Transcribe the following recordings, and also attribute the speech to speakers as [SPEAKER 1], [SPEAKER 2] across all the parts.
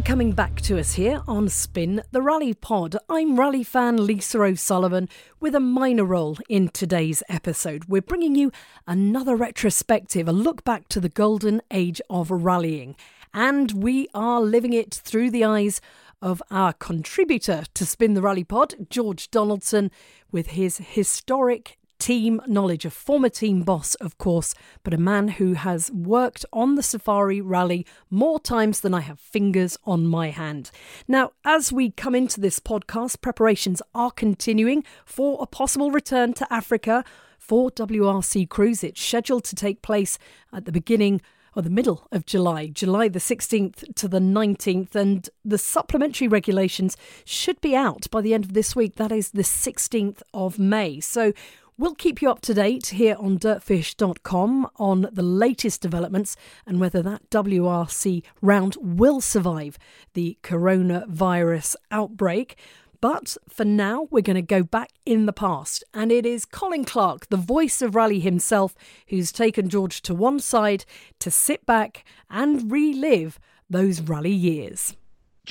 [SPEAKER 1] For coming back to us here on Spin the Rally Pod. I'm rally fan Lisa O'Sullivan with a minor role in today's episode. We're bringing you another retrospective, a look back to the golden age of rallying. And we are living it through the eyes of our contributor to Spin the Rally Pod, George Donaldson, with his historic team knowledge, a former team boss, of course, but a man who has worked on the Safari Rally more times than I have fingers on my hand. Now, as we come into this podcast, preparations are continuing for a possible return to Africa for WRC crews. It's scheduled to take place at the beginning or the middle of July, July the 16th to the 19th, and the supplementary regulations should be out by the end of this week. That is the 16th of May. So We'll keep you up to date here on dirtfish.com on the latest developments and whether that WRC round will survive the coronavirus outbreak. But for now, we're going to go back in the past. And it is Colin Clark, the voice of Rally himself, who's taken George to one side to sit back and relive those Rally years.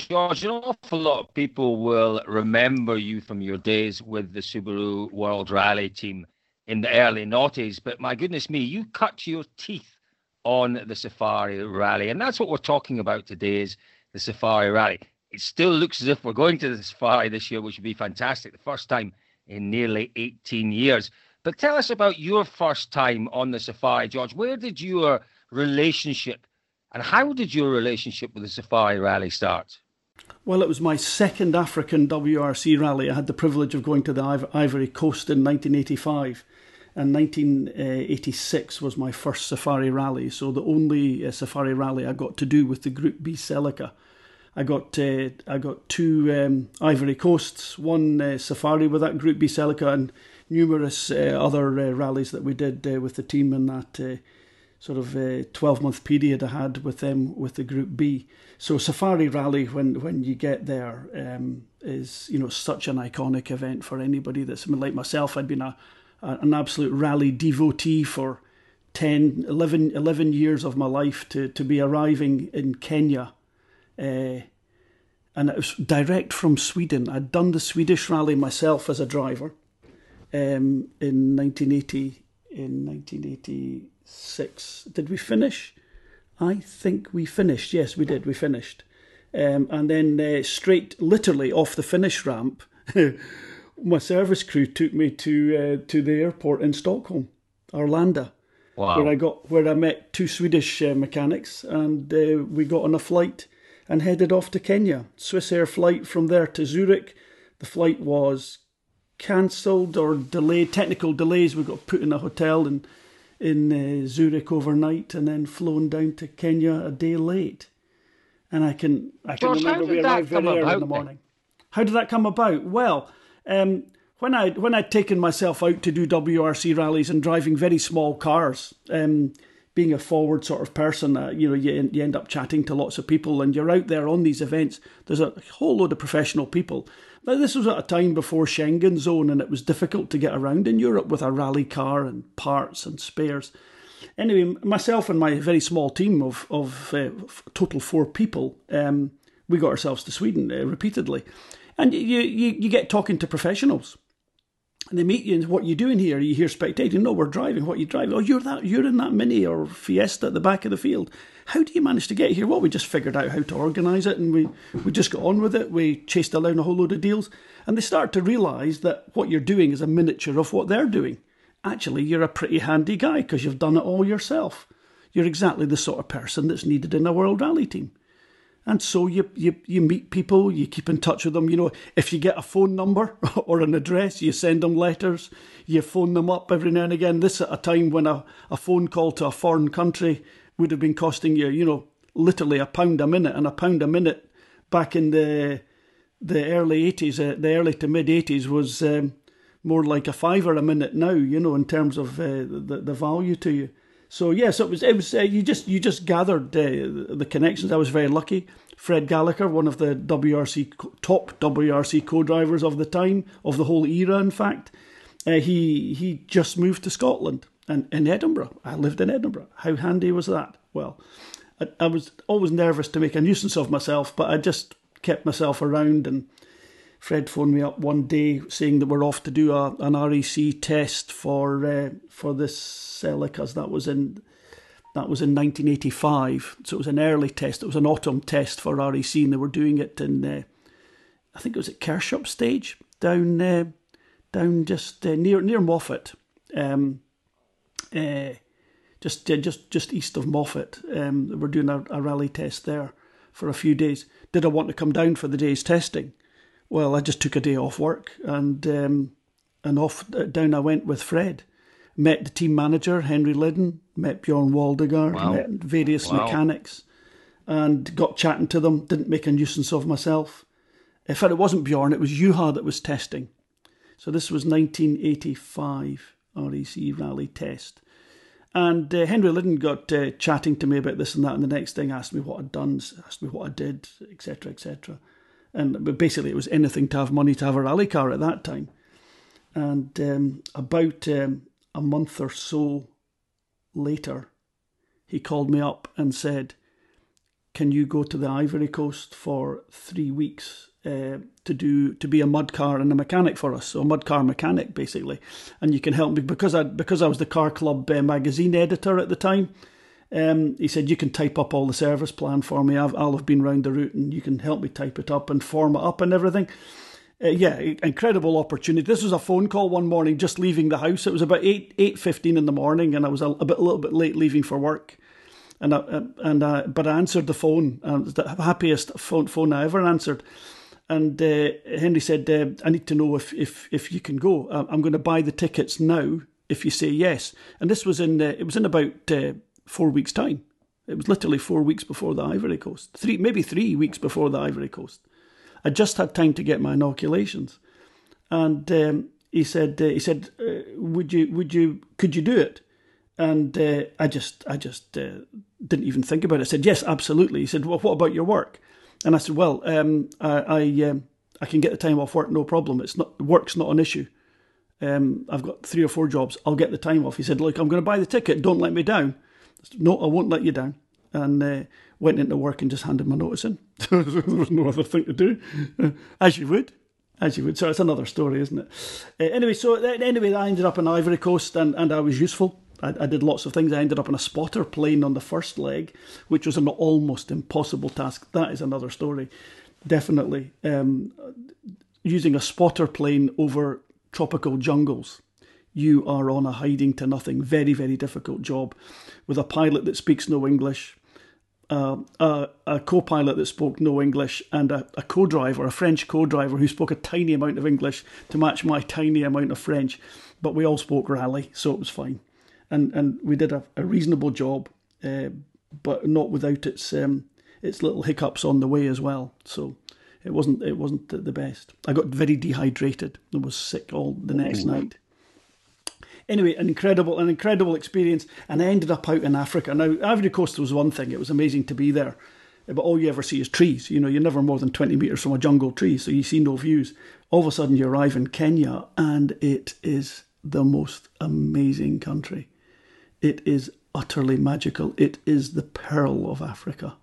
[SPEAKER 2] George, an awful lot of people will remember you from your days with the Subaru World Rally team in the early noughties. But my goodness me, you cut your teeth on the Safari Rally. And that's what we're talking about today is the Safari Rally. It still looks as if we're going to the Safari this year, which would be fantastic. The first time in nearly 18 years. But tell us about your first time on the Safari, George. Where did your relationship and how did your relationship with the Safari Rally start?
[SPEAKER 3] Well, it was my second African WRC rally. I had the privilege of going to the Ivory Coast in 1985, and 1986 was my first safari rally. So the only uh, safari rally I got to do with the Group B Celica. I got uh, I got two um, Ivory Coasts, one uh, safari with that Group B Celica, and numerous uh, other uh, rallies that we did uh, with the team in that sort of a 12 month period I had with them with the Group B. So Safari Rally, when when you get there, um, is you know such an iconic event for anybody that's I mean, like myself. I'd been a, a, an absolute rally devotee for 10, 11, 11 years of my life to to be arriving in Kenya. Uh, and it was direct from Sweden. I'd done the Swedish rally myself as a driver um, in 1980. In 1980, six. Did we finish? I think we finished. Yes, we did. We finished. Um, and then uh, straight, literally off the finish ramp, my service crew took me to uh, to the airport in Stockholm, Arlanda,
[SPEAKER 2] wow.
[SPEAKER 3] where I got where I met two Swedish uh, mechanics, and uh, we got on a flight and headed off to Kenya. Swiss Air flight from there to Zurich. The flight was cancelled or delayed, technical delays. We got put in a hotel and in uh, Zurich overnight and then flown down to Kenya a day late. And I can I can remember we arrived very early in the morning. Then? How did that come about? Well, um, when I when I'd taken myself out to do WRC rallies and driving very small cars, um, being a forward sort of person, uh, you know, you, you end up chatting to lots of people, and you're out there on these events. There's a whole load of professional people. Now, this was at a time before Schengen zone, and it was difficult to get around in Europe with a rally car and parts and spares. Anyway, myself and my very small team of of uh, total four people, um, we got ourselves to Sweden uh, repeatedly, and you, you you get talking to professionals, and they meet you and what are you doing here? Are You here spectating, no, we're driving. What are you driving? Oh, you're that you're in that mini or Fiesta at the back of the field. How do you manage to get here? Well, we just figured out how to organise it and we, we just got on with it. We chased down a whole load of deals. And they start to realise that what you're doing is a miniature of what they're doing. Actually, you're a pretty handy guy because you've done it all yourself. You're exactly the sort of person that's needed in a World Rally team. And so you, you, you meet people, you keep in touch with them. You know, if you get a phone number or an address, you send them letters, you phone them up every now and again. This at a time when a, a phone call to a foreign country would have been costing you, you know, literally a pound a minute, and a pound a minute back in the the early eighties, uh, the early to mid eighties was um, more like a fiver a minute now, you know, in terms of uh, the the value to you. So yes, it was it was uh, you just you just gathered uh, the connections. I was very lucky. Fred Gallagher, one of the WRC top WRC co-drivers of the time of the whole era, in fact, uh, he he just moved to Scotland and in Edinburgh. I lived in Edinburgh. How handy was that? Well, I, I was always nervous to make a nuisance of myself, but I just kept myself around. And Fred phoned me up one day saying that we're off to do a, an RAC test for uh, for this Celicas. That was in that was in 1985, so it was an early test. It was an autumn test for RAC, and they were doing it in uh, I think it was at Kershope stage down uh, down just uh, near near Moffat. Um, uh, just just just east of Moffat. Um, we're doing a, a, rally test there for a few days. Did I want to come down for the day's testing? Well, I just took a day off work and um, and off uh, down I went with Fred. Met the team manager Henry Liddon. Met Bjorn Waldegard. Wow. Met various wow. mechanics, and got chatting to them. Didn't make a nuisance of myself. In fact, it wasn't Bjorn. It was Juha that was testing. So this was 1985 RAC rally test. And uh, Henry Liddon got uh, chatting to me about this and that, and the next thing asked me what I'd done, asked me what I did, etc., etc. And but basically, it was anything to have money to have a rally car at that time. And um, about um, a month or so later, he called me up and said, "Can you go to the Ivory Coast for three weeks uh, to do to be a mud car and a mechanic for us, so a mud car mechanic basically. And you can help me because I because I was the car club uh, magazine editor at the time. Um, he said you can type up all the service plan for me. i will have been round the route and you can help me type it up and form it up and everything. Uh, yeah, incredible opportunity. This was a phone call one morning, just leaving the house. It was about eight eight fifteen in the morning, and I was a, a bit a little bit late leaving for work. And I, and I, but I answered the phone. And was the happiest phone phone I ever answered and uh, Henry said, uh, "I need to know if if if you can go. I'm going to buy the tickets now if you say yes." And this was in uh, it was in about uh, four weeks' time. It was literally four weeks before the Ivory Coast, three maybe three weeks before the Ivory Coast. I just had time to get my inoculations, and um, he said, uh, "He said, uh, would you would you could you do it?" And I just I just didn't even think about it. I said, "Yes, absolutely." He said, "Well, what about your work?" And I said, well, um, I I, um, I, can get the time off work, no problem. It's not work's not an issue. Um, I've got three or four jobs. I'll get the time off. He said, look, I'm going to buy the ticket. Don't let me down. No, I won't let you down. And uh, went into work and just handed my notice in. there was no other thing to do, as you would. As you would. So it's another story, isn't it? Uh, anyway, so anyway, I ended up in Ivory Coast and, and I was useful. I, I, did lots of things. I ended up on a spotter plane on the first leg, which was an almost impossible task. That is another story. Definitely. Um, using a spotter plane over tropical jungles, you are on a hiding to nothing, very, very difficult job with a pilot that speaks no English. Uh, a, a co pilot that spoke no English, and a, a co driver, a French co driver who spoke a tiny amount of English to match my tiny amount of French. But we all spoke rally, so it was fine and and we did a, a reasonable job, uh, but not without its um, its little hiccups on the way as well. So it wasn't it wasn't the best. I got very dehydrated and was sick all the next night. Anyway, an incredible an incredible experience, and I ended up out in Africa. Now, Ivory Coast was one thing; it was amazing to be there. But all you ever see is trees. You know, you're never more than 20 metres from a jungle tree, so you see no views. All of a sudden, you arrive in Kenya, and it is the most amazing country. It is utterly magical. It is the pearl of Africa.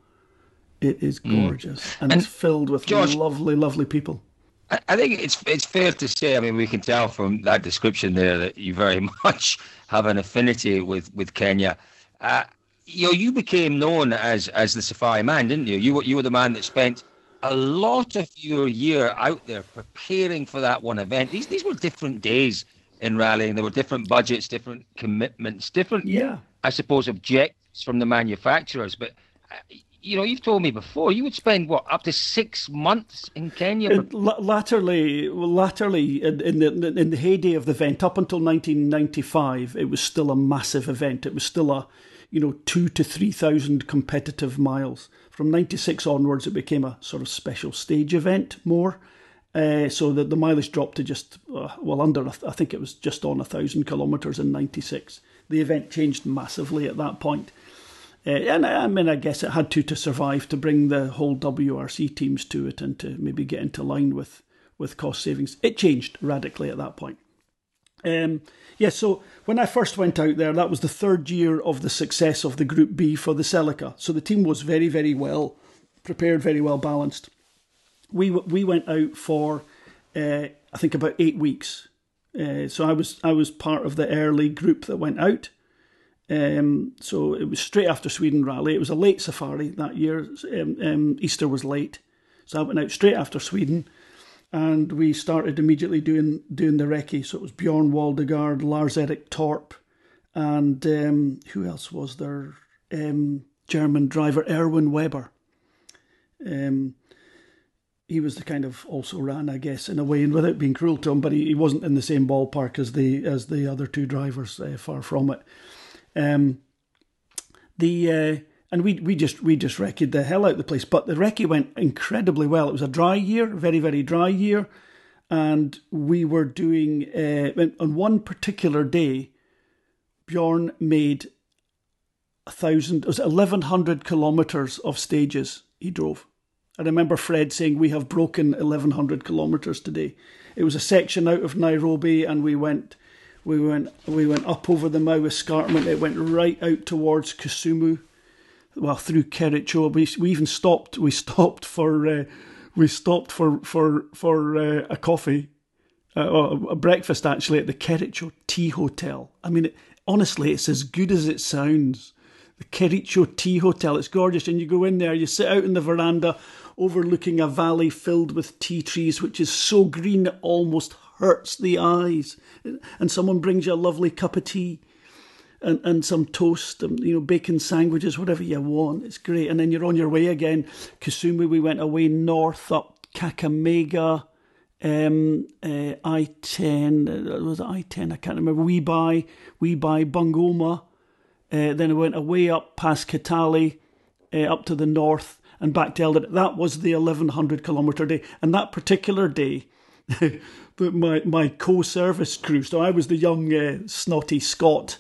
[SPEAKER 3] It is hmm. gorgeous, mm. and, and, it's filled with George, lovely, lovely people.
[SPEAKER 2] I think it's it's fair to say. I mean, we can tell from that description there that you very much have an affinity with with Kenya. Uh, you know, you became known as as the Safari Man, didn't you? You were you were the man that spent a lot of your year out there preparing for that one event. These these were different days in rallying. There were different budgets, different commitments, different,
[SPEAKER 3] yeah,
[SPEAKER 2] I suppose, objectives from the manufacturers. But uh, you know, you've told me before you would spend what up to six months in Kenya.
[SPEAKER 3] In, latterly, latterly, in, in, the in the heyday of the event, up until 1995, it was still a massive event. It was still a, you know, two to three thousand competitive miles. From 96 onwards, it became a sort of special stage event more. Uh, so that the mileage dropped to just uh, well under I think it was just on a thousand kilometres in '96. The event changed massively at that point. Uh, and I mean, I guess it had to to survive to bring the whole WRC teams to it and to maybe get into line with with cost savings. It changed radically at that point. Um, yeah, so when I first went out there, that was the third year of the success of the Group B for the Celica. So the team was very, very well prepared, very well balanced. We we went out for uh, I think about eight weeks. Uh, so I was I was part of the early group that went out. Um, so it was straight after Sweden Rally. It was a late safari that year. Um, um, Easter was late, so I went out straight after Sweden, and we started immediately doing doing the recce. So it was Bjorn Waldegard, Lars Erik Torph, and um, who else was there? Um, German driver Erwin Weber. Um, he was the kind of also ran, I guess, in a way, and without being cruel to him, but he, he wasn't in the same ballpark as the as the other two drivers. Uh, far from it. Um, the uh, and we we just we just wrecked the hell out of the place. But the recce went incredibly well. It was a dry year, very very dry year, and we were doing uh, on one particular day. Bjorn made a thousand, it was eleven hundred kilometers of stages he drove. I remember Fred saying we have broken eleven hundred kilometers today. It was a section out of Nairobi, and we went we went we went up over the Mau Escarpment. It went right out towards Kisumu, well through Kericho. We, we even stopped. We stopped for uh, we stopped for for for uh, a coffee, uh, a breakfast actually at the Kericho Tea Hotel. I mean, it, honestly, it's as good as it sounds. The Kericho Tea Hotel. It's gorgeous, and you go in there. You sit out in the veranda, overlooking a valley filled with tea trees, which is so green it almost hurts the eyes. And someone brings you a lovely cup of tea and, and some toast, and, you know, bacon sandwiches, whatever you want. It's great. And then you're on your way again. Kisumu, we went away north up Kakamega, um, uh, I 10, uh, was I 10? I can't remember. We buy, we buy Bungoma. Uh, then I went away up past Kitale, uh, up to the north, and back to Eldoret. That was the 1100 kilometre day. And that particular day, my my co-service crew. So I was the young uh, snotty Scot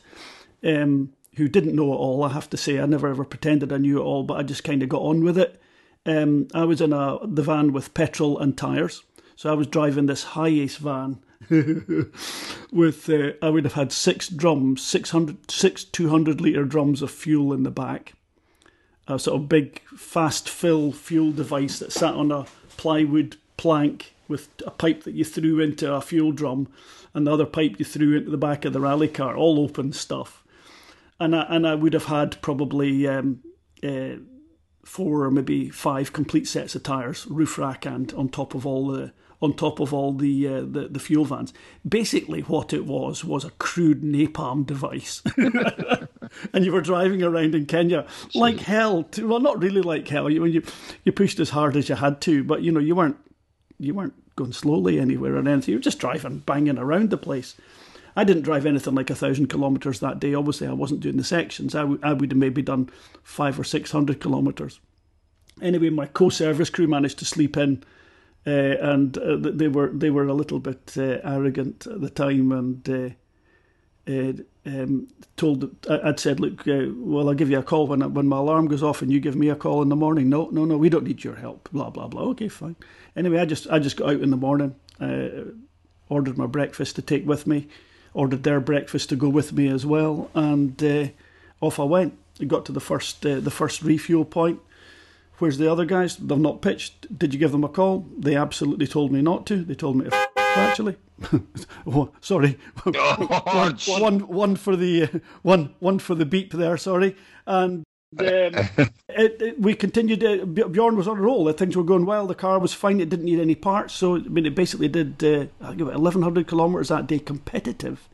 [SPEAKER 3] um, who didn't know it all. I have to say, I never ever pretended I knew it all, but I just kind of got on with it. Um, I was in a the van with petrol and tires, so I was driving this HiAce van. with uh, I would have had six drums, 600, six 200 litre drums of fuel in the back. A sort of big fast fill fuel device that sat on a plywood plank with a pipe that you threw into a fuel drum and the other pipe you threw into the back of the rally car, all open stuff. And I, and I would have had probably um, uh, four or maybe five complete sets of tires, roof rack and on top of all the on top of all the, uh, the the fuel vans. Basically, what it was was a crude napalm device, and you were driving around in Kenya like hell. To, well, not really like hell. You you you pushed as hard as you had to, but you know you weren't you weren't going slowly anywhere or anything. You were just driving, banging around the place. I didn't drive anything like a thousand kilometres that day. Obviously, I wasn't doing the sections. I, w- I would have maybe done five or six hundred kilometres. Anyway, my co-service crew managed to sleep in, uh, and uh, they were they were a little bit uh, arrogant at the time, and uh, uh, um, told I'd said, look, uh, well, I'll give you a call when when my alarm goes off, and you give me a call in the morning. No, no, no, we don't need your help. Blah blah blah. Okay, fine. Anyway, I just I just got out in the morning, uh, ordered my breakfast to take with me, ordered their breakfast to go with me as well, and uh, off I went. I got to the first uh, the first refuel point, Where's the other guys? They've not pitched. Did you give them a call? They absolutely told me not to. They told me to f- actually. oh, sorry, one, one, one for the one, one for the beep there. Sorry, and um, it, it, we continued. Uh, Bjorn was on a roll. Things were going well. The car was fine. It didn't need any parts. So I mean, it basically did uh, eleven hundred kilometers that day, competitive.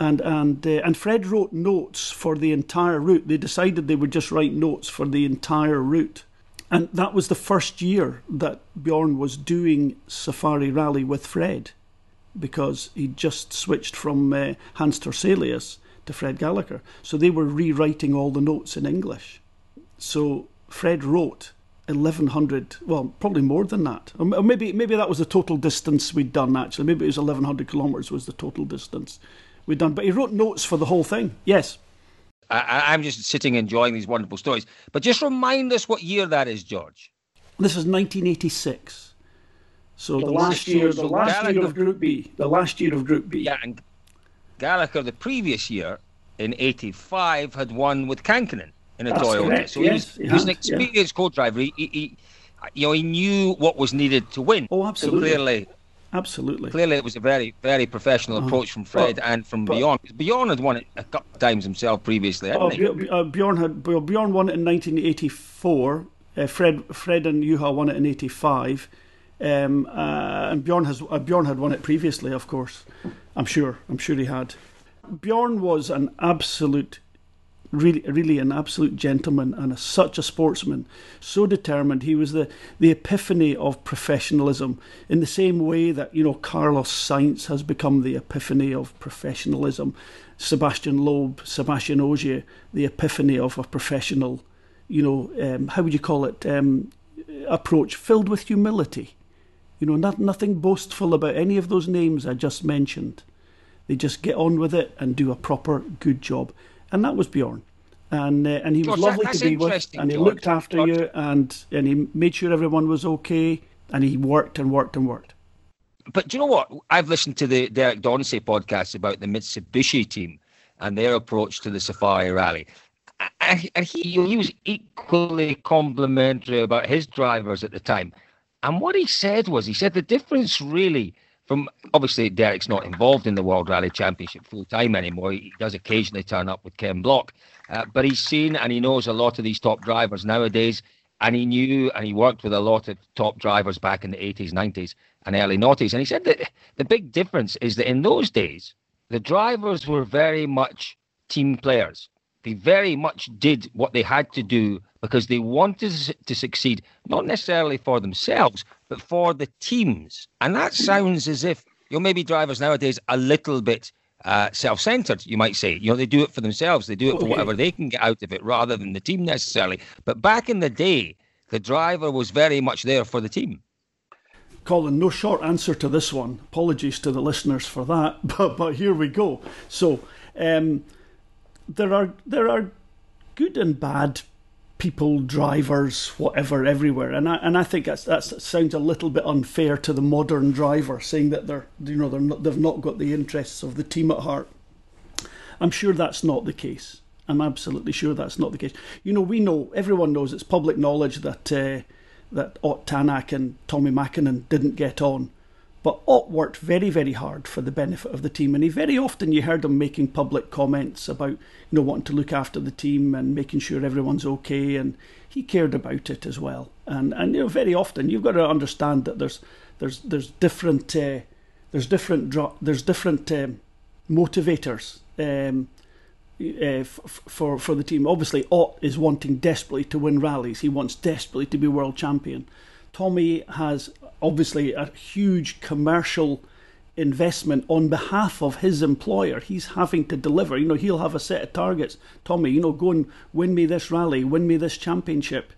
[SPEAKER 3] And and uh, and Fred wrote notes for the entire route. They decided they would just write notes for the entire route. And that was the first year that Bjorn was doing Safari Rally with Fred, because he'd just switched from uh, Hans Thorszelius to Fred Gallagher. So they were rewriting all the notes in English. So Fred wrote 1100, well, probably more than that. Or maybe maybe that was the total distance we'd done actually. Maybe it was 1100 kilometres was the total distance we'd done. But he wrote notes for the whole thing. Yes.
[SPEAKER 2] I, am just sitting enjoying these wonderful stories. But just remind us what year that is, George.
[SPEAKER 3] This is 1986. So the, the last year, the last Gallagher, year of Group B. The last year of Group B.
[SPEAKER 2] Yeah, and Gallagher the previous year in 85 had won with Kankkunen in a
[SPEAKER 3] That's
[SPEAKER 2] Toyota.
[SPEAKER 3] Correct.
[SPEAKER 2] So
[SPEAKER 3] yes,
[SPEAKER 2] he was, he was an experienced yeah. co-driver. He, he, he, you know, he knew what was needed to win.
[SPEAKER 3] Oh, absolutely.
[SPEAKER 2] So clearly,
[SPEAKER 3] Absolutely.
[SPEAKER 2] Clearly, it was a very, very professional uh-huh. approach from Fred but, and from but, Bjorn. Bjorn had won it a couple of times himself previously, hadn't
[SPEAKER 3] uh, he? Uh, Bjorn had Bjorn won it in 1984. Uh, Fred, Fred and Juha won it in '85, um, uh, and Bjorn has uh, Bjorn had won it previously. Of course, I'm sure. I'm sure he had. Bjorn was an absolute really, really an absolute gentleman and a, such a sportsman, so determined. He was the, the epiphany of professionalism in the same way that, you know, Carlos Sainz has become the epiphany of professionalism. Sebastian Loeb, Sebastian Ogier, the epiphany of a professional, you know, um, how would you call it, um, approach filled with humility. You know, not, nothing boastful about any of those names I just mentioned. They just get on with it and do a proper good job and that was Bjorn. And uh, and he was George, lovely to be with, and he George. looked after George. you, and and he made sure everyone was okay, and he worked and worked and worked.
[SPEAKER 2] But do you know what? I've listened to the Derek Dauncey podcast about the Mitsubishi team and their approach to the Safari Rally. And he, he was equally complimentary about his drivers at the time. And what he said was, he said the difference really from obviously Derek's not involved in the World Rally Championship full time anymore. He does occasionally turn up with Ken Block, uh, but he's seen and he knows a lot of these top drivers nowadays. And he knew and he worked with a lot of top drivers back in the 80s, 90s, and early noughties. And he said that the big difference is that in those days, the drivers were very much team players. They very much did what they had to do because they wanted to succeed, not necessarily for themselves, but for the teams. And that sounds as if, you know, maybe drivers nowadays a little bit uh, self-centered, you might say. You know, they do it for themselves. They do it for whatever they can get out of it rather than the team necessarily. But back in the day, the driver was very much there for the team.
[SPEAKER 3] Colin, no short answer to this one. Apologies to the listeners for that, but but here we go. So um, there are there are good and bad people, drivers, whatever, everywhere. And I and I think that's that sounds a little bit unfair to the modern driver, saying that they're you know they're not, they've not got the interests of the team at heart. I'm sure that's not the case. I'm absolutely sure that's not the case. You know, we know everyone knows it's public knowledge that uh, that Ott Tanak and Tommi Mäkinen didn't get on. But Ott worked very, very hard for the benefit of the team, and he very often you heard him making public comments about you know wanting to look after the team and making sure everyone's okay, and he cared about it as well. And and you know very often you've got to understand that there's there's there's different uh, there's different there's different um, motivators. Um, uh, f- for for the team, obviously, Ott is wanting desperately to win rallies. He wants desperately to be world champion. Tommi has obviously a huge commercial investment on behalf of his employer. He's having to deliver. You know, he'll have a set of targets. Tommi, you know, go and win me this rally, win me this championship.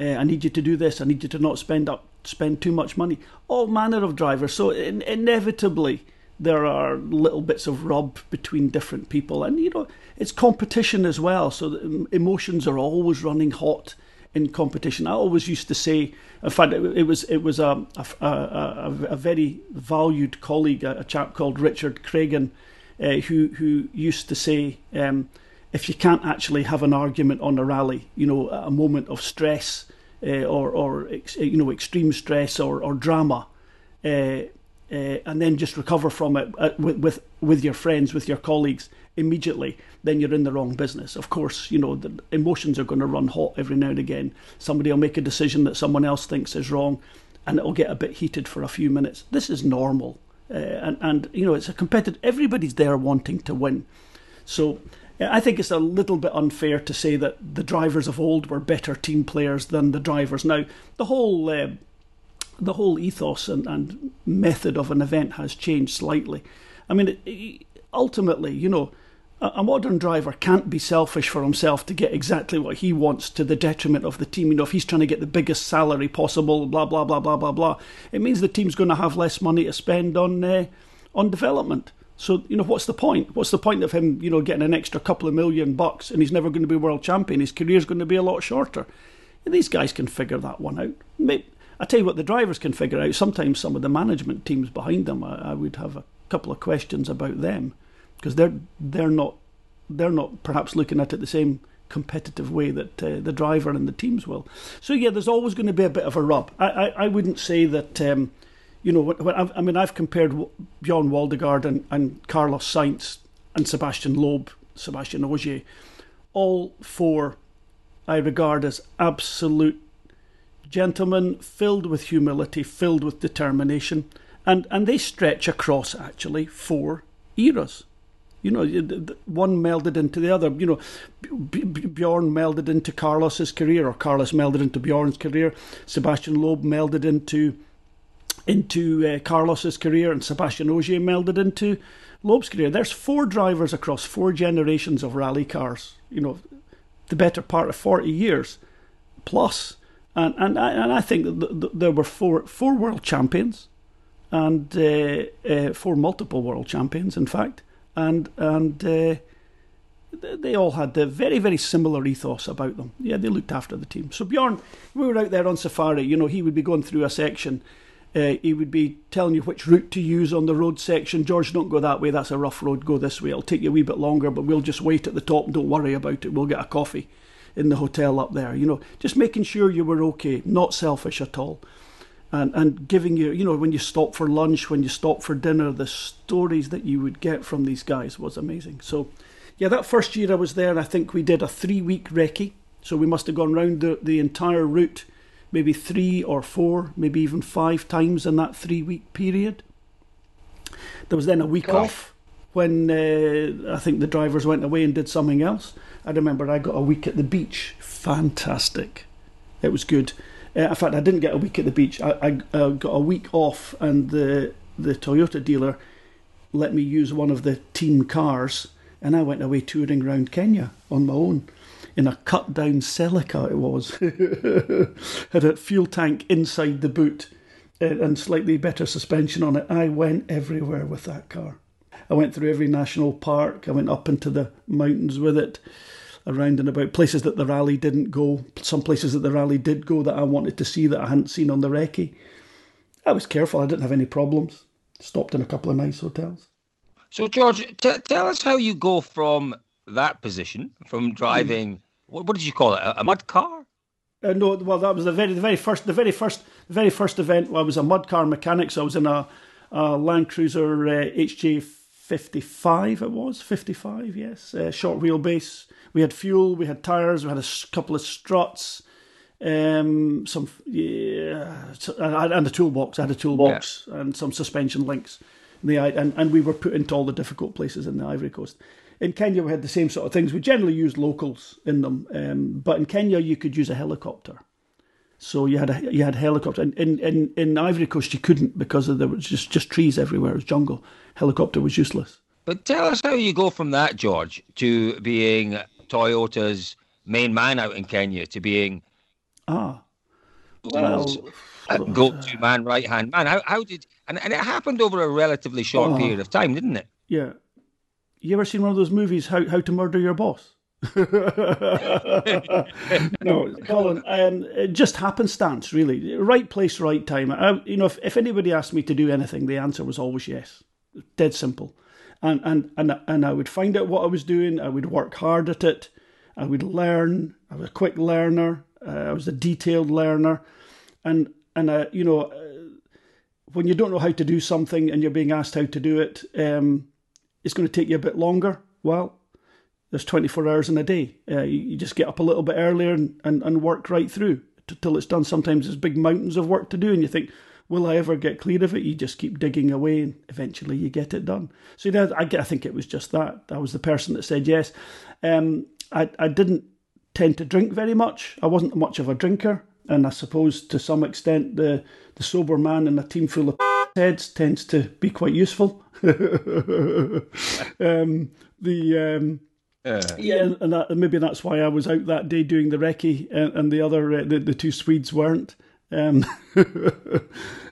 [SPEAKER 3] Uh, I need you to do this. I need you to not spend up, spend too much money. All manner of drivers. So in, inevitably, there are little bits of rub between different people, and you know, it's competition as well. So emotions are always running hot in competition. I always used to say, in fact, it, it was it was a a, a, a very valued colleague, a, a, chap called Richard Cragen, uh, who who used to say, um, if you can't actually have an argument on a rally, you know, a moment of stress, uh, or or you know extreme stress or or drama, uh, uh, and then just recover from it uh, with, with with your friends, with your colleagues immediately, then you're in the wrong business. Of course, you know the emotions are going to run hot every now and again. Somebody will make a decision that someone else thinks is wrong, and it'll get a bit heated for a few minutes. This is normal, uh, and and you know it's a competitive. Everybody's there wanting to win, so. I think it's a little bit unfair to say that the drivers of old were better team players than the drivers now. The whole uh, the whole ethos and, and method of an event has changed slightly. I mean, ultimately, you know, a, modern driver can't be selfish for himself to get exactly what he wants to the detriment of the team. You know, if he's trying to get the biggest salary possible, blah blah blah blah blah blah, it means the team's going to have less money to spend on uh, on development. So you know, what's the point? What's the point of him, you know, getting an extra couple of million bucks and he's never going to be world champion? His career's going to be a lot shorter. And these guys can figure that one out. Maybe, I tell you what, the drivers can figure out. Sometimes some of the management teams behind them, I, I would have a couple of questions about them because they're they're not they're not perhaps looking at it the same competitive way that uh, the driver and the teams will. So yeah, there's always going to be a bit of a rub. I I, I wouldn't say that. Um, you know, when, when I mean, I've compared Bjorn Waldegard and, and Carlos Sainz and Sebastian Loeb, Sebastian Ogier, all four I regard as absolute gentlemen filled with humility, filled with determination, and, and they stretch across actually four eras. You know, one melded into the other. You know, Bjorn melded into Carlos's career, or Carlos melded into Bjorn's career. Sebastian Loeb melded into into uh, Carlos's career, and Sebastian Ogier melded into Loeb's career. There's four drivers across four generations of rally cars. You know, the better part of forty years plus, and and I, and I think there were four four world champions, and uh, uh, four multiple world champions, in fact, and and. Uh, they all had the very, very similar ethos about them. Yeah, they looked after the team. So Bjorn, we were out there on safari. You know, he would be going through a section uh, he would be telling you which route to use on the road section. George, don't go that way. That's a rough road. Go this way. It'll take you a wee bit longer, but we'll just wait at the top. Don't worry about it. We'll get a coffee in the hotel up there. You know, just making sure you were okay. Not selfish at all. And and giving you, you know, when you stop for lunch, when you stop for dinner, the stories that you would get from these guys was amazing. So, yeah, that first year I was there, I think we did a three week recce. So we must have gone round the, the entire route maybe three or four, maybe even five times in that three week period. There was then a week Gosh. off when uh, I think the drivers went away and did something else. I remember I got a week at the beach. Fantastic. It was good. Uh, in fact, I didn't get a week at the beach. I, I uh, got a week off, and the the Toyota dealer let me use one of the team cars, and I went away touring around Kenya on my own in a cut down Celica it was. Had a fuel tank inside the boot uh, and slightly better suspension on it. I went everywhere with that car. I went through every national park. I went up into the mountains with it, around and about places that the rally didn't go, some places that the rally did go that I wanted to see that I hadn't seen on the recce. I was careful. I didn't have any problems. Stopped in a couple of nice hotels.
[SPEAKER 2] So, George, t- tell us how you go from that position, from driving what, what did you call it? A, a mud car?
[SPEAKER 3] Uh, no, well, that was the very, the very first, the very first, the very first event. Well, I was a mud car mechanic, so I was in a, a Land Cruiser uh, HJ fifty five. It was fifty five, yes, uh, short wheelbase. We had fuel, we had tires, we had a couple of struts, um, some yeah, and a toolbox. I had a toolbox yeah. and some suspension links. The and and we were put into all the difficult places in the Ivory Coast in Kenya we had the same sort of things. We generally used locals in them, um, but in Kenya you could use a helicopter. So you had a you had helicopter. In, in in in Ivory Coast you couldn't because there was just just trees everywhere. It was jungle. Helicopter was useless.
[SPEAKER 2] But tell us how you go from that, George, to being Toyota's main man out in Kenya to being
[SPEAKER 3] ah well,
[SPEAKER 2] go-to man, right hand man. How how did and, and it happened over a relatively short oh, period of time, didn't it?
[SPEAKER 3] Yeah, you ever seen one of those movies, How How to Murder Your Boss? no, Colin, um, just happenstance, really. Right place, right time. I, you know, if, if anybody asked me to do anything, the answer was always yes. Dead simple. And, and, and, and I would find out what I was doing. I would work hard at it. I would learn. I was a quick learner. Uh, I was a detailed learner, and and uh, you know, uh, when you don't know how to do something and you're being asked how to do it, um, it's going to take you a bit longer. Well, there's 24 hours in a day. Uh, you, you, just get up a little bit earlier and, and, and work right through till it's done. Sometimes there's big mountains of work to do, and you think, will I ever get clear of it? You just keep digging away, and eventually you get it done. So you know, I, I think it was just that. I was the person that said yes. Um, I, I didn't tend to drink very much. I wasn't much of a drinker, and I suppose to some extent the the sober man in a team full of heads tends to be quite useful. um, the um, uh, yeah, and that, maybe that's why I was out that day doing the recce, and, and the other uh, the, the two Swedes weren't. Um,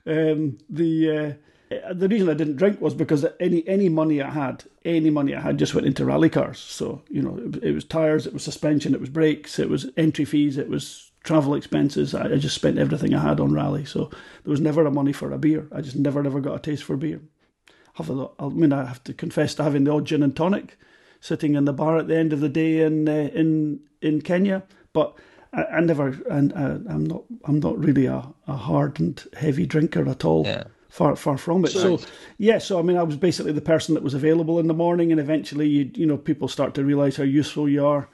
[SPEAKER 3] um, the uh, the reason I didn't drink was because any any money I had, any money I had, just went into rally cars. So you know, it, it was tires, it was suspension, it was brakes, it was entry fees, it was travel expenses. I, I just spent everything I had on rally. So there was never a money for a beer. I just never ever got a taste for beer. Have a, I mean, I have to confess to having the odd gin and tonic sitting in the bar at the end of the day in uh, in in Kenya. But I, I never, and uh, I'm not, I'm not really a, a hard and heavy drinker at all. Yeah. Far, far from it. So, so, yeah. So, I mean, I was basically the person that was available in the morning, and eventually, you, you know, people start to realize how useful you are.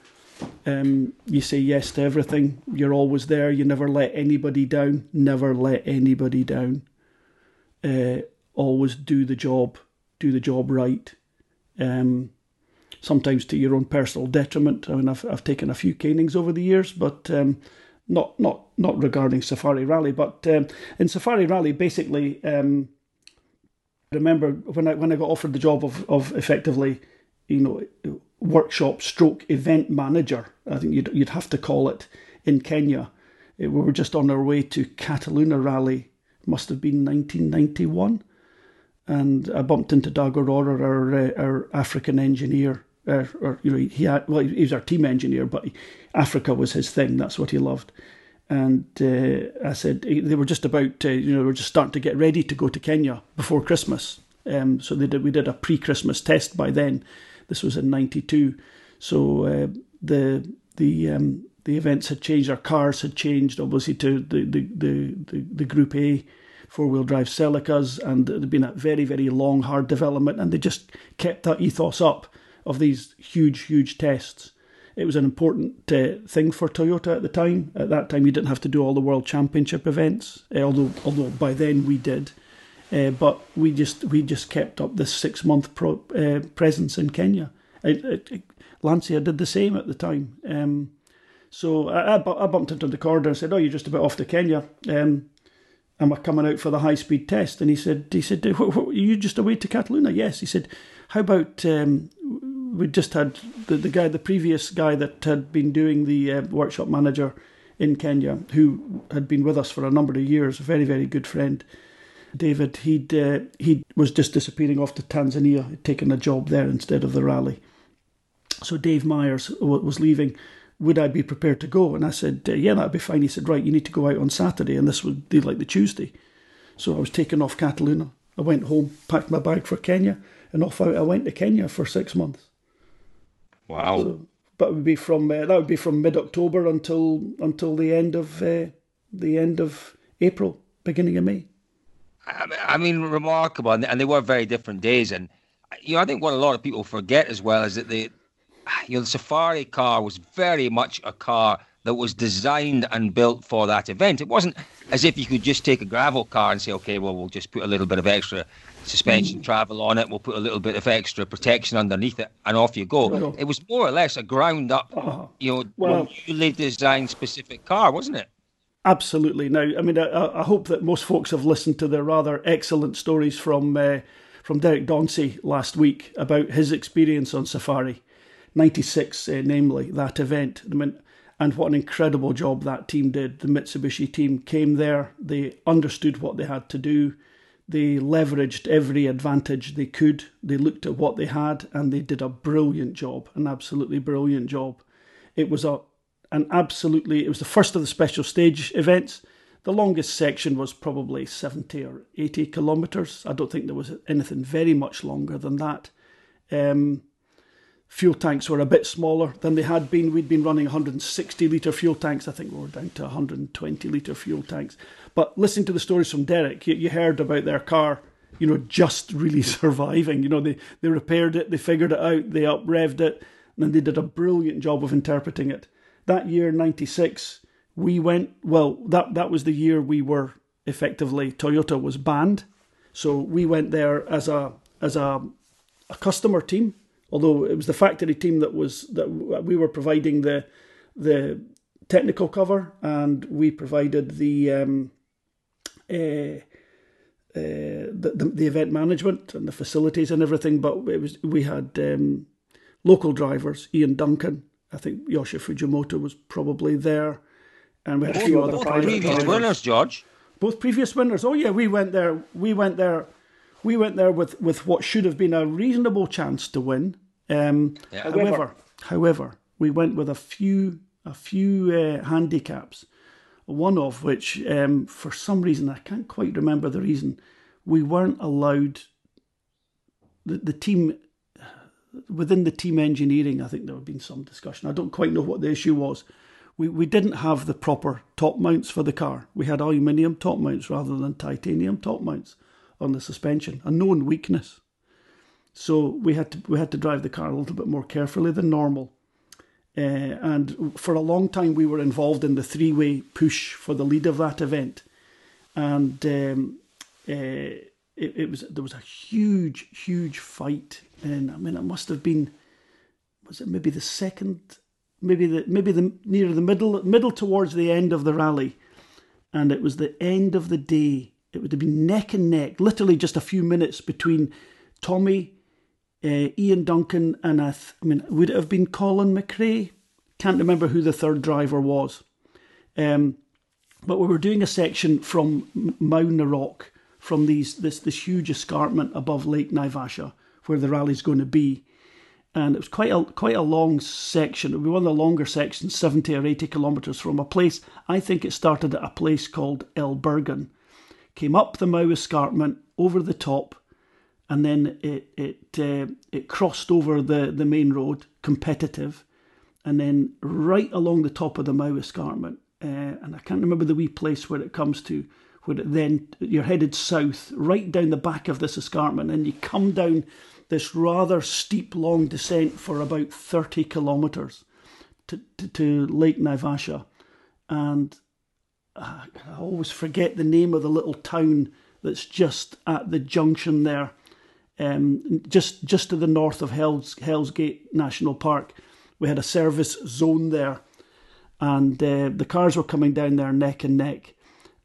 [SPEAKER 3] Um, you say yes to everything. You're always there. You never let anybody down. Never let anybody down. Uh, always do the job. Do the job right. Um, sometimes to your own personal detriment. I mean, I've, I've taken a few canings over the years, but um, not not not regarding Safari Rally. But um, in Safari Rally, basically, um, I remember when I when I got offered the job of of effectively, you know, workshop stroke event manager. I think you'd you'd have to call it in Kenya. We were just on our way to Catalunya Rally. Must have been 1991 and I bumped into Aurora, our, uh, our African engineer, or, or you know, he had, well, he was our team engineer, but Africa was his thing. That's what he loved. And uh, I said they were just about, uh, you know, we were just starting to get ready to go to Kenya before Christmas. Um, so did, we did a pre-Christmas test by then. This was in '92. So uh, the the um, the events had changed. Our cars had changed, obviously, to the the the, the, the Group A four wheel drive Celicas, and there'd been a very very long hard development, and they just kept that ethos up of these huge, huge tests. It was an important uh, thing for Toyota at the time. At that time, you didn't have to do all the World Championship events, uh, although although by then we did. Uh, but we just we just kept up this six month pro, uh, presence in Kenya. Lancia did the same at the time. Um, so I, I, bumped into the corridor and said, "Oh, you're just about off to Kenya." Um, and we're coming out for the high speed test. And he said, he said, you just away to Catalunya? Yes. He said, how about um, we just had the, the guy, the previous guy that had been doing the uh, workshop manager in Kenya, who had been with us for a number of years, a very, very good friend. David, he'd uh, he was just disappearing off to Tanzania, taking a job there instead of the rally. So Dave Myers was leaving. Would I be prepared to go? And I said, uh, yeah, that'd be fine. He said, right, you need to go out on Saturday, and this would be like the Tuesday. So I was taken off Catalunya. I went home, packed my bag for Kenya, and off out I went to Kenya for six months.
[SPEAKER 2] Wow! So,
[SPEAKER 3] but it would be from uh, that would be from mid October until until the end of uh, the end of April, beginning of May.
[SPEAKER 2] I mean, remarkable, and they were very different days. And you know, I think what a lot of people forget as well is that the you know the Safari car was very much a car that was designed and built for that event. It wasn't as if you could just take a gravel car and say, okay, well, we'll just put a little bit of extra suspension mm. travel on it, we'll put a little bit of extra protection underneath it, and off you go. It was more or less a ground up, uh, you know, well, newly designed specific car, wasn't it?
[SPEAKER 3] Absolutely. Now, I mean, I, I, hope that most folks have listened to the rather excellent stories from uh, from Derek Dauncey last week about his experience on Safari, '96, uh, namely that event. I mean, and what an incredible job that team did. The Mitsubishi team came there, they understood what they had to do, they leveraged every advantage they could, they looked at what they had, and they did a brilliant job, an absolutely brilliant job. It was a an absolutely it was the first of the special stage events. The longest section was probably 70 or 80 kilometres. I don't think there was anything very much longer than that. Um, fuel tanks were a bit smaller than they had been. We'd been running 160 litre fuel tanks. I think we were down to 120 litre fuel tanks. But listening to the stories from Derek, you, you heard about their car, you know, just really surviving. You know, they, they repaired it, they figured it out, they up revved it, and then they did a brilliant job of interpreting it. That year, 96, we went, well, that, that was the year we were effectively, Toyota was banned. So we went there as a, as a, a customer team, although it was the factory team that was, that we were providing the, the technical cover and we provided the, um, uh, uh, the, the, event management and the facilities and everything. But it was we had um, local drivers, Ian Duncan. I think Yoshi Fujimoto was probably there, and we had a few
[SPEAKER 2] oh,
[SPEAKER 3] other
[SPEAKER 2] private previous drivers. winners, George.
[SPEAKER 3] Both previous winners. Oh yeah, we went there. We went there. We went there with, with what should have been a reasonable chance to win. Um, yeah. However, however, we went with a few a few uh, handicaps one of which, um, for some reason, I can't quite remember the reason, we weren't allowed. The, the team, within the team engineering, I think there had been some discussion. I don't quite know what the issue was. We, we didn't have the proper top mounts for the car. We had aluminium top mounts rather than titanium top mounts on the suspension, a known weakness. So we had to we had to drive the car a little bit more carefully than normal. Uh, and for a long time, we were involved in the three way push for the lead of that event. And um, uh, it, it, was there was a huge, huge fight. And I mean, it must have been, was it maybe the second, maybe the maybe the near the middle, middle towards the end of the rally, and it was the end of the day. It would have been neck and neck, literally just a few minutes between Tommi uh, Ian Duncan, and I, th- I mean, would it have been Colin McRae? Can't remember who the third driver was. Um, but we were doing a section from Mau Narok, from these this this huge escarpment above Lake Naivasha, where the rally's going to be, and it was quite a quite a long section. It would be one of the longer sections, seventy or eighty kilometres from a place. I think it started at a place called Elburgon, came up the Mau escarpment over the top, and then it it uh, it crossed over the the main road, competitive, and then right along the top of the Mau escarpment, uh, and I can't remember the wee place where it comes to, where it then you're headed south, right down the back of this escarpment, and you come down this rather steep, long descent for about thirty kilometres to, to, to Lake Naivasha, and uh, I always forget the name of the little town that's just at the junction there um, just just to the north of Hell's, Hell's Gate National Park. We had a service zone there, and uh, the cars were coming down there neck and neck.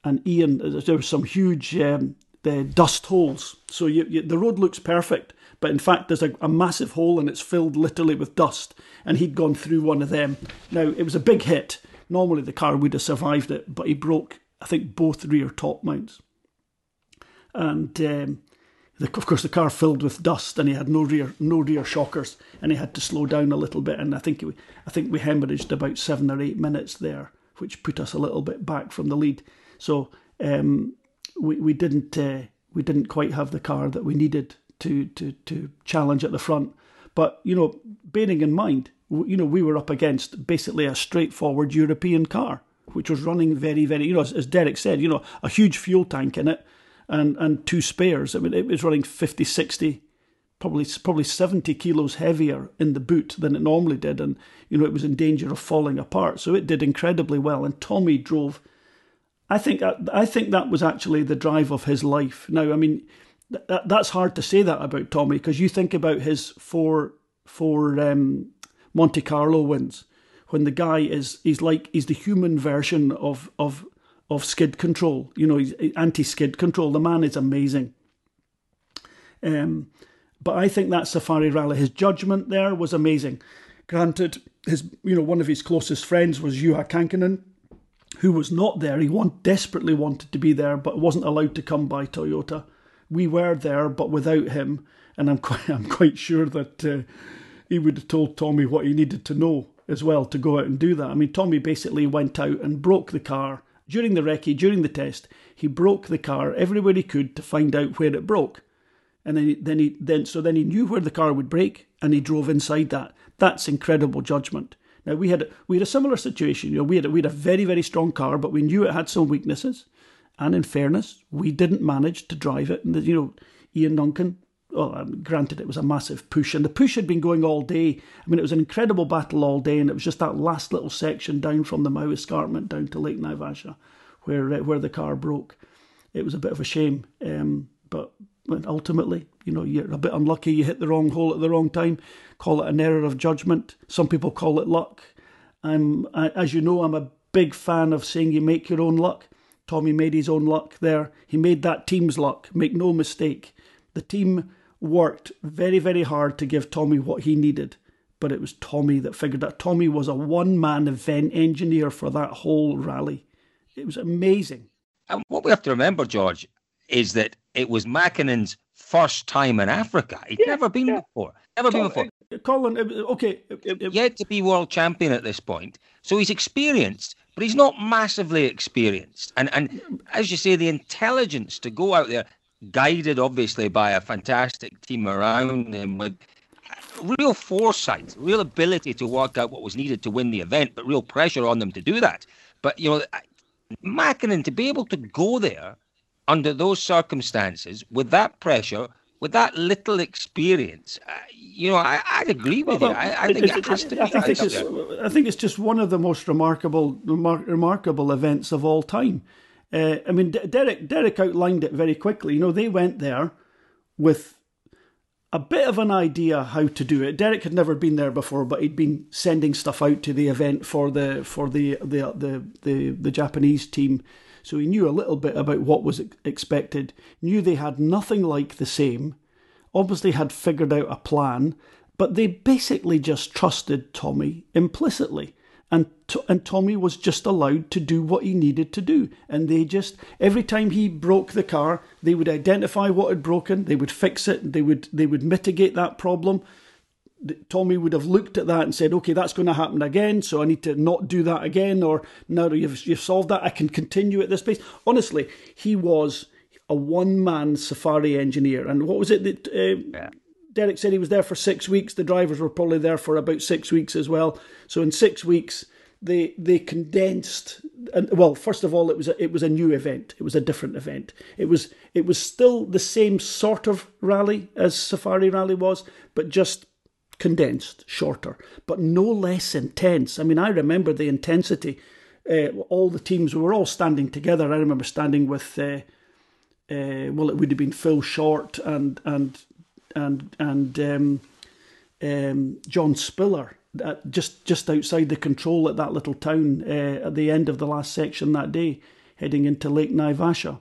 [SPEAKER 3] And Ian, there were some huge um, the dust holes. So you, you, the road looks perfect, but in fact there's a, a massive hole and it's filled literally with dust. And he'd gone through one of them. Now it was a big hit. Normally the car would have survived it, but he broke I think both rear top mounts. And um, the, of course, the car filled with dust, and he had no rear no rear shockers, and he had to slow down a little bit. And I think we, I think we hemorrhaged about seven or eight minutes there, which put us a little bit back from the lead. So um, we we didn't uh, we didn't quite have the car that we needed to to to challenge at the front. But you know, bearing in mind, you know, we were up against basically a straightforward European car, which was running very very, you know, as, as Derek said, you know, a huge fuel tank in it and, and two spares. I mean, it was running 50, 60, probably probably 70 kilos heavier in the boot than it normally did. And, you know, it was in danger of falling apart. So it did incredibly well. And Tommi drove. I think I think that was actually the drive of his life. Now, I mean, that, that's hard to say that about Tommi because you think about his four four um, Monte Carlo wins when the guy is he's like he's the human version of of of skid control. You know, anti skid control. The man is amazing. Um, but I think that Safari Rally, his judgment there was amazing. Granted, his you know one of his closest friends was Juha Kankkunen, who was not there. He want, desperately wanted to be there, but wasn't allowed to come by Toyota. We were there, but without him, and I'm quite I'm quite sure that uh, he would have told Tommi what he needed to know as well to go out and do that. I mean, Tommi basically went out and broke the car during the recce, during the test, he broke the car everywhere he could to find out where it broke. and then he, then he then so then he knew where the car would break and he drove inside that. That's incredible judgment. Now we had we had a similar situation. You know, we had we had a very very strong car, but we knew it had some weaknesses, and in fairness, we didn't manage to drive it. And you know, Ian Duncan. Well, um, granted, it was a massive push, and the push had been going all day. I mean, it was an incredible battle all day, and it was just that last little section down from the Mau Escarpment down to Lake Naivasha, where uh, where the car broke. It was a bit of a shame, um, but ultimately, you know, you're a bit unlucky. You hit the wrong hole at the wrong time. Call it an error of judgment. Some people call it luck. I'm, I, as you know, I'm a big fan of saying you make your own luck. Tommi made his own luck there. He made that team's luck. Make no mistake. The team worked very, very hard to give Tommi what he needed, but it was Tommi that figured that. Tommi was a one man event engineer for that whole rally. It was amazing.
[SPEAKER 2] And what we have to remember, George, is that it was Mäkinen's first time in Africa. He'd yeah, never been yeah. before. Never been before.
[SPEAKER 3] Uh, Colin, uh, okay.
[SPEAKER 2] It, it, Yet to be world champion at this point. So he's experienced, but he's not massively experienced. And and mm. as you say, the intelligence to go out there, guided obviously by a fantastic team around him with real foresight, real ability to work out what was needed to win the event, but real pressure on them to do that. But you know, Mäkinen to be able to go there under those circumstances, with that pressure, with that little experience, uh, you know, I, I agree with well, you. I, I, think it, it has to be. I think,
[SPEAKER 3] it's, I think it's just one of the most remarkable, remar- remarkable events of all time. Uh, I mean, Derek Derek outlined it very quickly. You know, they went there with a bit of an idea how to do it. Derek had never been there before, but he'd been sending stuff out to the event for the for the the the the, the Japanese team so he knew a little bit about what was expected, knew they had nothing like the same, obviously had figured out a plan, but they basically just trusted Tommi implicitly. And, and Tommi was just allowed to do what he needed to do. And they just, every time he broke the car, they would identify what had broken, they would fix it, they would, they would mitigate that problem Tommi would have looked at that and said, okay, that's going to happen again, so I need to not do that again, or now you've, you've solved that, I can continue at this pace. Honestly, he was a one man safari engineer. And what was it that uh, yeah. Derek said he was there for six weeks? The drivers were probably there for about six weeks as well. So in six weeks, they they condensed and well first of all it was a, it was a new event it was a different event it was it was still the same sort of rally as safari rally was but just condensed, shorter, but no less intense. I mean, I remember the intensity. Uh, all the teams we were all standing together. I remember standing with, uh, uh, well, it would have been Phil Short and and and and um, um, John Spiller at, just just outside the control at that little town uh, at the end of the last section that day, heading into Lake Naivasha.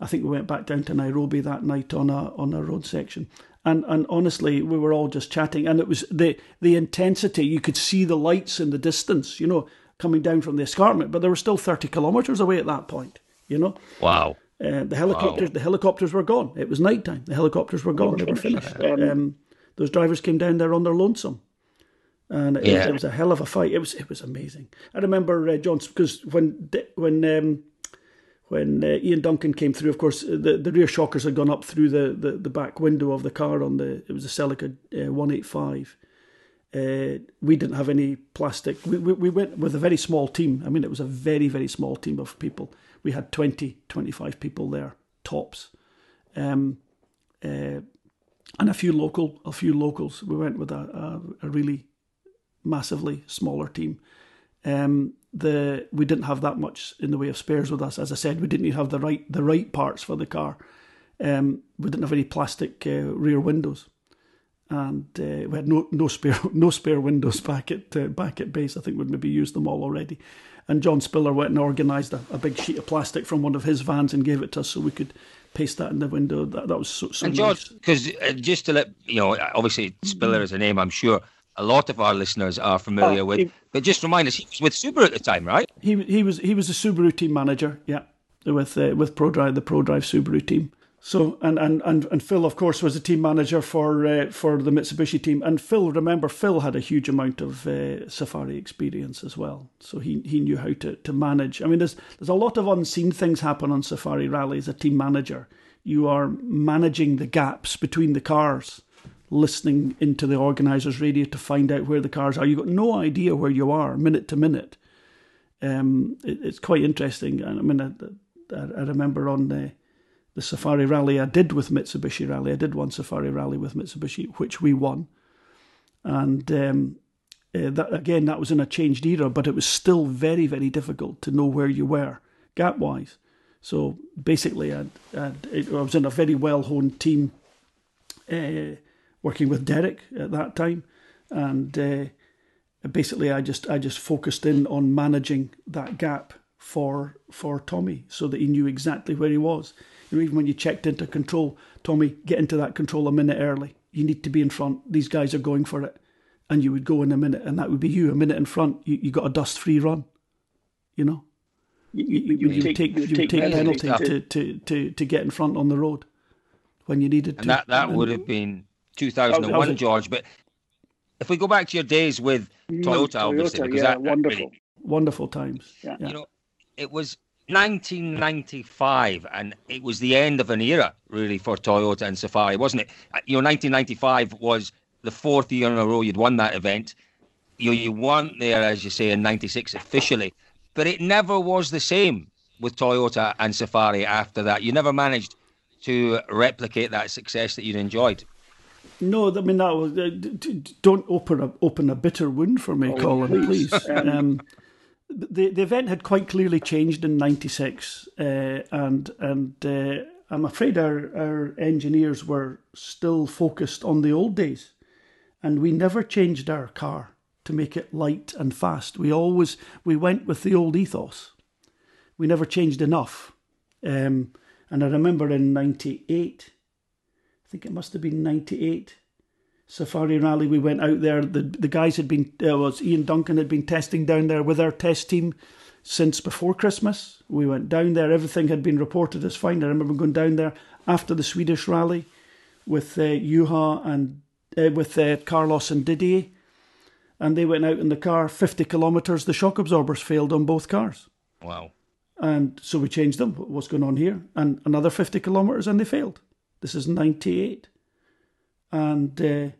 [SPEAKER 3] I think we went back down to Nairobi that night on a on a road section. And and honestly we were all just chatting and it was the the intensity you could see the lights in the distance you know coming down from the escarpment but they were still 30 kilometers away at that point you know?
[SPEAKER 2] Wow
[SPEAKER 3] uh, the helicopters wow. the helicopters were gone it was night time the helicopters were gone they were finished um, those drivers came down there on their lonesome and it, yeah. was, it was a hell of a fight it was it was amazing i remember uh, john because when when um, when uh, Ian Duncan came through, of course, the, the rear shockers had gone up through the, the, the back window of the car on the it was a Celica uh, 185. Uh, we didn't have any plastic. We, we, we went with a very small team. I mean, it was a very, very small team of people. We had 20, 25 people there, tops. Um, uh, and a few local, a few locals. We went with a, a, a really massively smaller team. Um, the we didn't have that much in the way of spares with us. As I said, we didn't even have the right the right parts for the car. Um, we didn't have any plastic uh, rear windows, and uh, we had no no spare no spare windows back at uh, back at base. I think we'd maybe used them all already. And John Spiller went and organised a, a, big sheet of plastic from one of his vans and gave it to us so we could paste that in the window. That, that was so, so
[SPEAKER 2] And George, because nice. Uh, just to let you know, obviously Spiller is a name I'm sure a lot of our listeners are familiar oh, with. He, but just remind us, he was with Subaru at the time, right?
[SPEAKER 3] He he was he was the Subaru team manager, yeah, with uh, with ProDrive, the ProDrive Subaru team. So and, and, and, and Phil, of course, was the team manager for uh, for the Mitsubishi team. And Phil, remember, Phil had a huge amount of uh, Safari experience as well. So he, he knew how to, to manage. I mean, there's there's a lot of unseen things happen on Safari rallies. A team manager you are managing the gaps between the cars, listening into the organizer's radio to find out where the cars are. You've got no idea where you are minute to minute. Um, it, it's quite interesting. I mean, I, I, remember on the, the Safari Rally I did with Mitsubishi Rally, I did one Safari Rally with Mitsubishi, which we won. And um, uh, that again, that was in a changed era, but it was still very, very difficult to know where you were gap wise. So basically, I'd, I'd, i was in a very well honed team uh, working with Derek at that time, and uh, basically, I just I just focused in on managing that gap for for Tommi, so that he knew exactly where he was. You know, even when you checked into control, Tommi, get into that control a minute early. You need to be in front. These guys are going for it and you would go in a minute, and that would be you a minute in front. You, you got a dust free run, you know. You, you, you, you take, take you take, take penalty to, to, to, to get in front on the road when you needed
[SPEAKER 2] and
[SPEAKER 3] to.
[SPEAKER 2] That that and would have been 2001, George. But if we go back to your days with mm, Toyota, Toyota obviously, because
[SPEAKER 4] yeah,
[SPEAKER 2] that
[SPEAKER 4] wonderful,
[SPEAKER 2] really,
[SPEAKER 3] wonderful times.
[SPEAKER 4] Yeah.
[SPEAKER 2] You know, it was 1995, and it was the end of an era, really, for Toyota and Safari, wasn't it? You know, 1995 was the fourth year in a row you'd won that event. You you weren't there, as you say, in '96 officially, but it never was the same with Toyota and Safari after that. You never managed to replicate that success that you'd enjoyed.
[SPEAKER 3] No, I mean that was. Uh, don't open a open a bitter wound for me, oh, Colin, please. please. um, the the event had quite clearly changed in '96, uh, and and uh, I'm afraid our our engineers were still focused on the old days and we never changed our car to make it light and fast. We always we went with the old ethos. We never changed enough. Um, and I remember in '98, I think it must have been '98, Safari Rally. We went out there. The the guys had been uh, was Ian Duncan had been testing down there with our test team since before Christmas. We went down there. Everything had been reported as fine. I remember going down there after the Swedish rally with uh, Juha and uh, with uh, Carlos and Didier, and they went out in the car 50 kilometres. The shock absorbers failed on both cars.
[SPEAKER 2] Wow.
[SPEAKER 3] And so we changed them. What's going on here? And another 50 kilometres, and they failed. This is 98. And uh,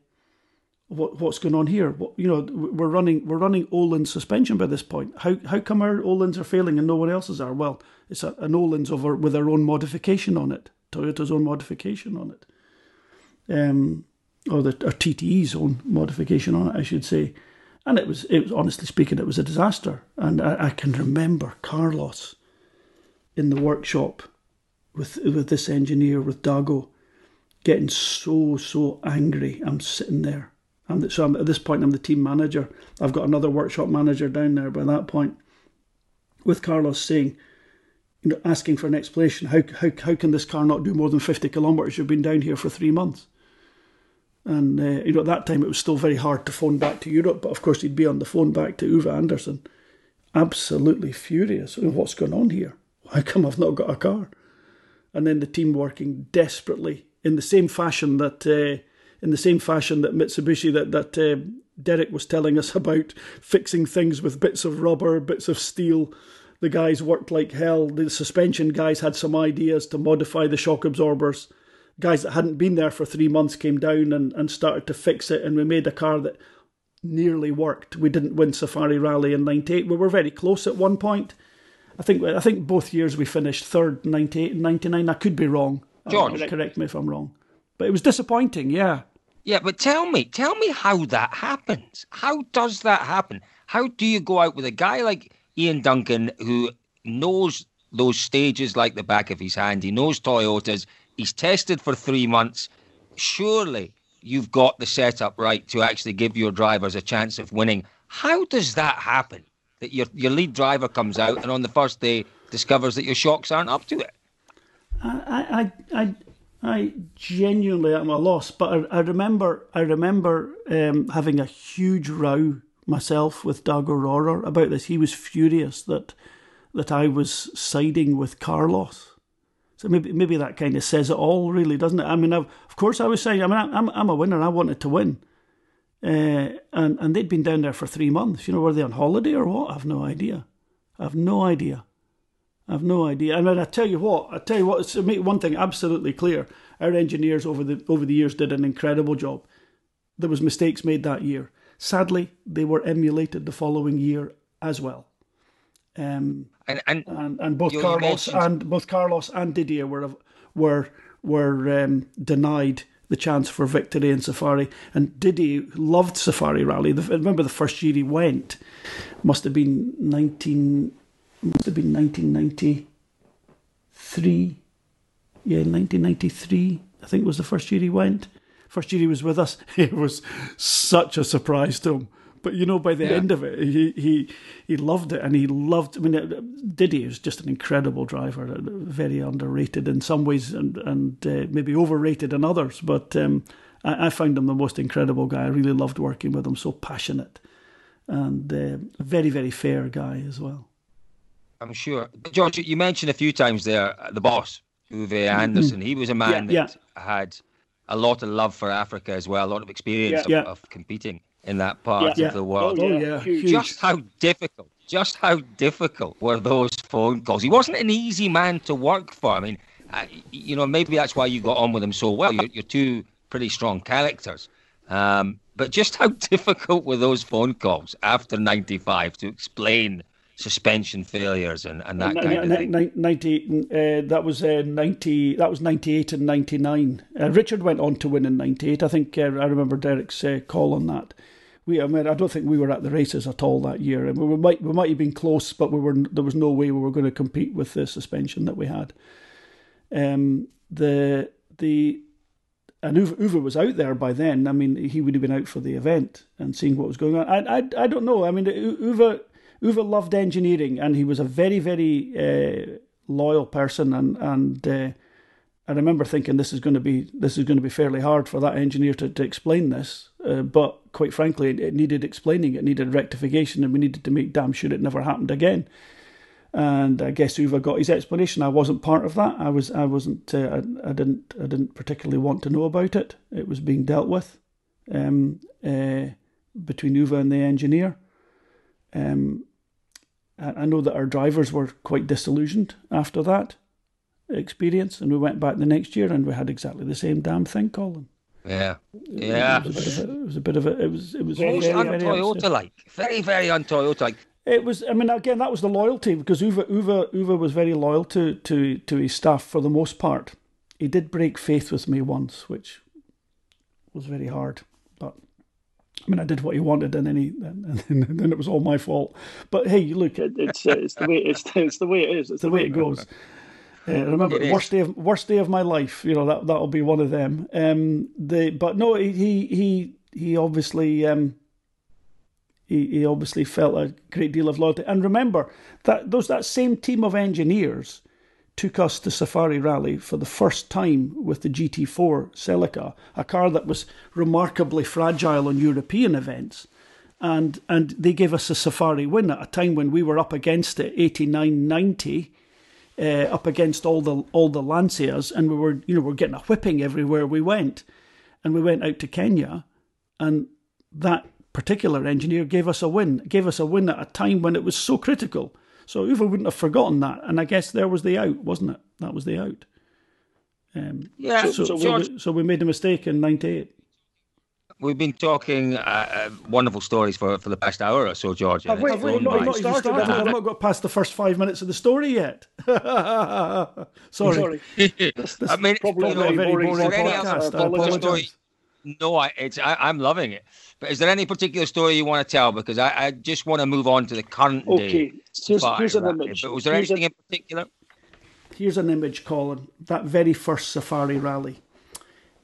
[SPEAKER 3] what, what's going on here? What, you know, we're running we're running Öhlins suspension by this point. How how come our Öhlins are failing and no one else's are? Well, it's a, an Öhlins over with our own modification on it, Toyota's own modification on it. Um, or the or TTE's own modification on it, I should say. And it was, it was honestly speaking, it was a disaster. And I, I can remember Carlos in the workshop with with this engineer with Dago getting so so angry. I'm sitting there. I'm the, so I'm, at this point I'm the team manager. I've got another workshop manager down there by that point, with Carlos saying, you know, asking for an explanation. How how how can this car not do more than fifty kilometres? You've been down here for three months. And uh, you know, at that time it was still very hard to phone back to Europe, but of course he'd be on the phone back to Ove Andersson, absolutely furious. What's going on here? How come I've not got a car? And then the team working desperately in the same fashion that, uh, in the same fashion that Mitsubishi that that uh, Derek was telling us about fixing things with bits of rubber, bits of steel. The guys worked like hell. The suspension guys had some ideas to modify the shock absorbers guys that hadn't been there for three months came down and, and started to fix it, and we made a car that nearly worked. We didn't win Safari Rally in '98. We were very close at one point. I think I think both years we finished third, '98 and '99. I could be wrong.
[SPEAKER 2] George,
[SPEAKER 3] correct me if I'm wrong. But it was disappointing. Yeah.
[SPEAKER 2] Yeah, but tell me, tell me how that happens. How does that happen? How do you go out with a guy like Ian Duncan who knows those stages like the back of his hand? He knows Toyotas. He's tested for three months. Surely you've got the setup right to actually give your drivers a chance of winning. How does that happen? That your your lead driver comes out and on the first day discovers that your shocks aren't up to it.
[SPEAKER 3] I I I, I genuinely am a loss. But I, I remember I remember um, having a huge row myself with Doug Aurora about this. He was furious that that I was siding with Carlos. So maybe maybe that kind of says it all, really, doesn't it? I mean, I've, of course, I was saying, I mean, I'm I'm a winner. I wanted to win, uh, and and they'd been down there for three months. You know, were they on holiday or what? I have no idea. I have no idea. I've no idea. I mean, I tell you what, I tell you what. To make one thing absolutely clear, our engineers over the over the years did an incredible job. There was mistakes made that year. Sadly, they were emulated the following year as well. Um,
[SPEAKER 2] and, and,
[SPEAKER 3] and, and both Carlos and both Carlos and Didier were were were um, denied the chance for victory in Safari. And Didier loved Safari Rally. The, remember the first year he went must have been nineteen must have been nineteen ninety three. Yeah, nineteen ninety three. I think was the first year he went. First year he was with us. It was such a surprise to him but you know, by the yeah. end of it, he, he he loved it, and he loved. I mean, Diddy was just an incredible driver, very underrated in some ways, and and uh, maybe overrated in others. But um, I, I, found him the most incredible guy. I really loved working with him. So passionate, and uh, very very fair guy as well.
[SPEAKER 2] I'm sure, George. You mentioned a few times there uh, the boss, Ove Andersson. Mm-hmm. He was a man yeah, that yeah. had a lot of love for Africa as well, a lot of experience of, of competing in that part yeah. of the world.
[SPEAKER 3] Oh, yeah.
[SPEAKER 2] Just how difficult, just how difficult were those phone calls? He wasn't an easy man to work for. I mean, uh, you know, maybe that's why you got on with him so well. You're, you're two pretty strong characters. Um, but just how difficult were those phone calls after 95 to explain suspension failures and, and that kind of thing.
[SPEAKER 3] 90, uh, that was uh, 90. That was 98 and 99. Uh, Richard went on to win in 98. I think uh, I remember Derek's uh, call on that. We, I mean, I don't think we were at the races at all that year. I mean, we might, we might have been close, but we were. There was no way we were going to compete with the suspension that we had. Um, the the and Ove, Ove, was out there by then. I mean, he would have been out for the event and seeing what was going on. I, I, I don't know. I mean, Ove Ove loved engineering, and he was a very, very uh, loyal person. And and uh, I remember thinking this is going to be this is going to be fairly hard for that engineer to, to explain this. Uh, but quite frankly, it, it, needed explaining. It needed rectification, and we needed to make damn sure it never happened again. And I guess Ove got his explanation. I wasn't part of that. I was. I wasn't. Uh, I, I, didn't. I didn't particularly want to know about it. It was being dealt with um, uh, between Ove and the engineer. Um, I know that our drivers were quite disillusioned after that experience, and we went back the next year and we had exactly the same damn thing, Colin.
[SPEAKER 2] Yeah, yeah.
[SPEAKER 3] It was a bit of a. It was a bit of a. It was. It was
[SPEAKER 2] very, very, very un-Toyota like. Very, very un-Toyota like.
[SPEAKER 3] It was. I mean, again, that was the loyalty because Ove, Ove, Ove was very loyal to to to his staff for the most part. He did break faith with me once, which was very hard. I mean, I did what he wanted, and then he, and, then it was all my fault. But hey, look, it, it's uh, it's the way it's it's the way it is. It's the way it goes. Uh, remember, worst day of worst day of my life. You know that that'll be one of them. Um, the but no, he he he obviously um, he he obviously felt a great deal of loyalty. And remember that those that same team of engineers took us to Safari Rally for the first time with the GT4 Celica, a car that was remarkably fragile on European events. And, and they gave us a Safari win at a time when we were up against it, 89 90. Uh, up against all the all the Lancias, and we were you know we're getting a whipping everywhere we went, and we went out to Kenya, and that particular engineer gave us a win, gave us a win at a time when it was so critical. So Ove wouldn't have forgotten that, and I guess there was the out, wasn't it? That was the out.
[SPEAKER 2] Um, yeah.
[SPEAKER 3] So, so, George, we, so we made a mistake in '98.
[SPEAKER 2] We've been talking uh, uh, wonderful stories for, for the past hour or so, George.
[SPEAKER 3] Have we, have we not, not started? started. I've not got past the first five minutes of the story yet. Sorry.
[SPEAKER 2] Sorry. I mean, probably you know, a very boring, boring podcast. I apologize. No, I, it's I, am loving it. But is there any particular story you want to tell? Because I, I just want to move on to the current
[SPEAKER 3] okay.
[SPEAKER 2] day.
[SPEAKER 3] Here's, here's an image.
[SPEAKER 2] But was there
[SPEAKER 3] here's
[SPEAKER 2] anything a, in particular?
[SPEAKER 3] Here's an image, Colin. That very first safari rally.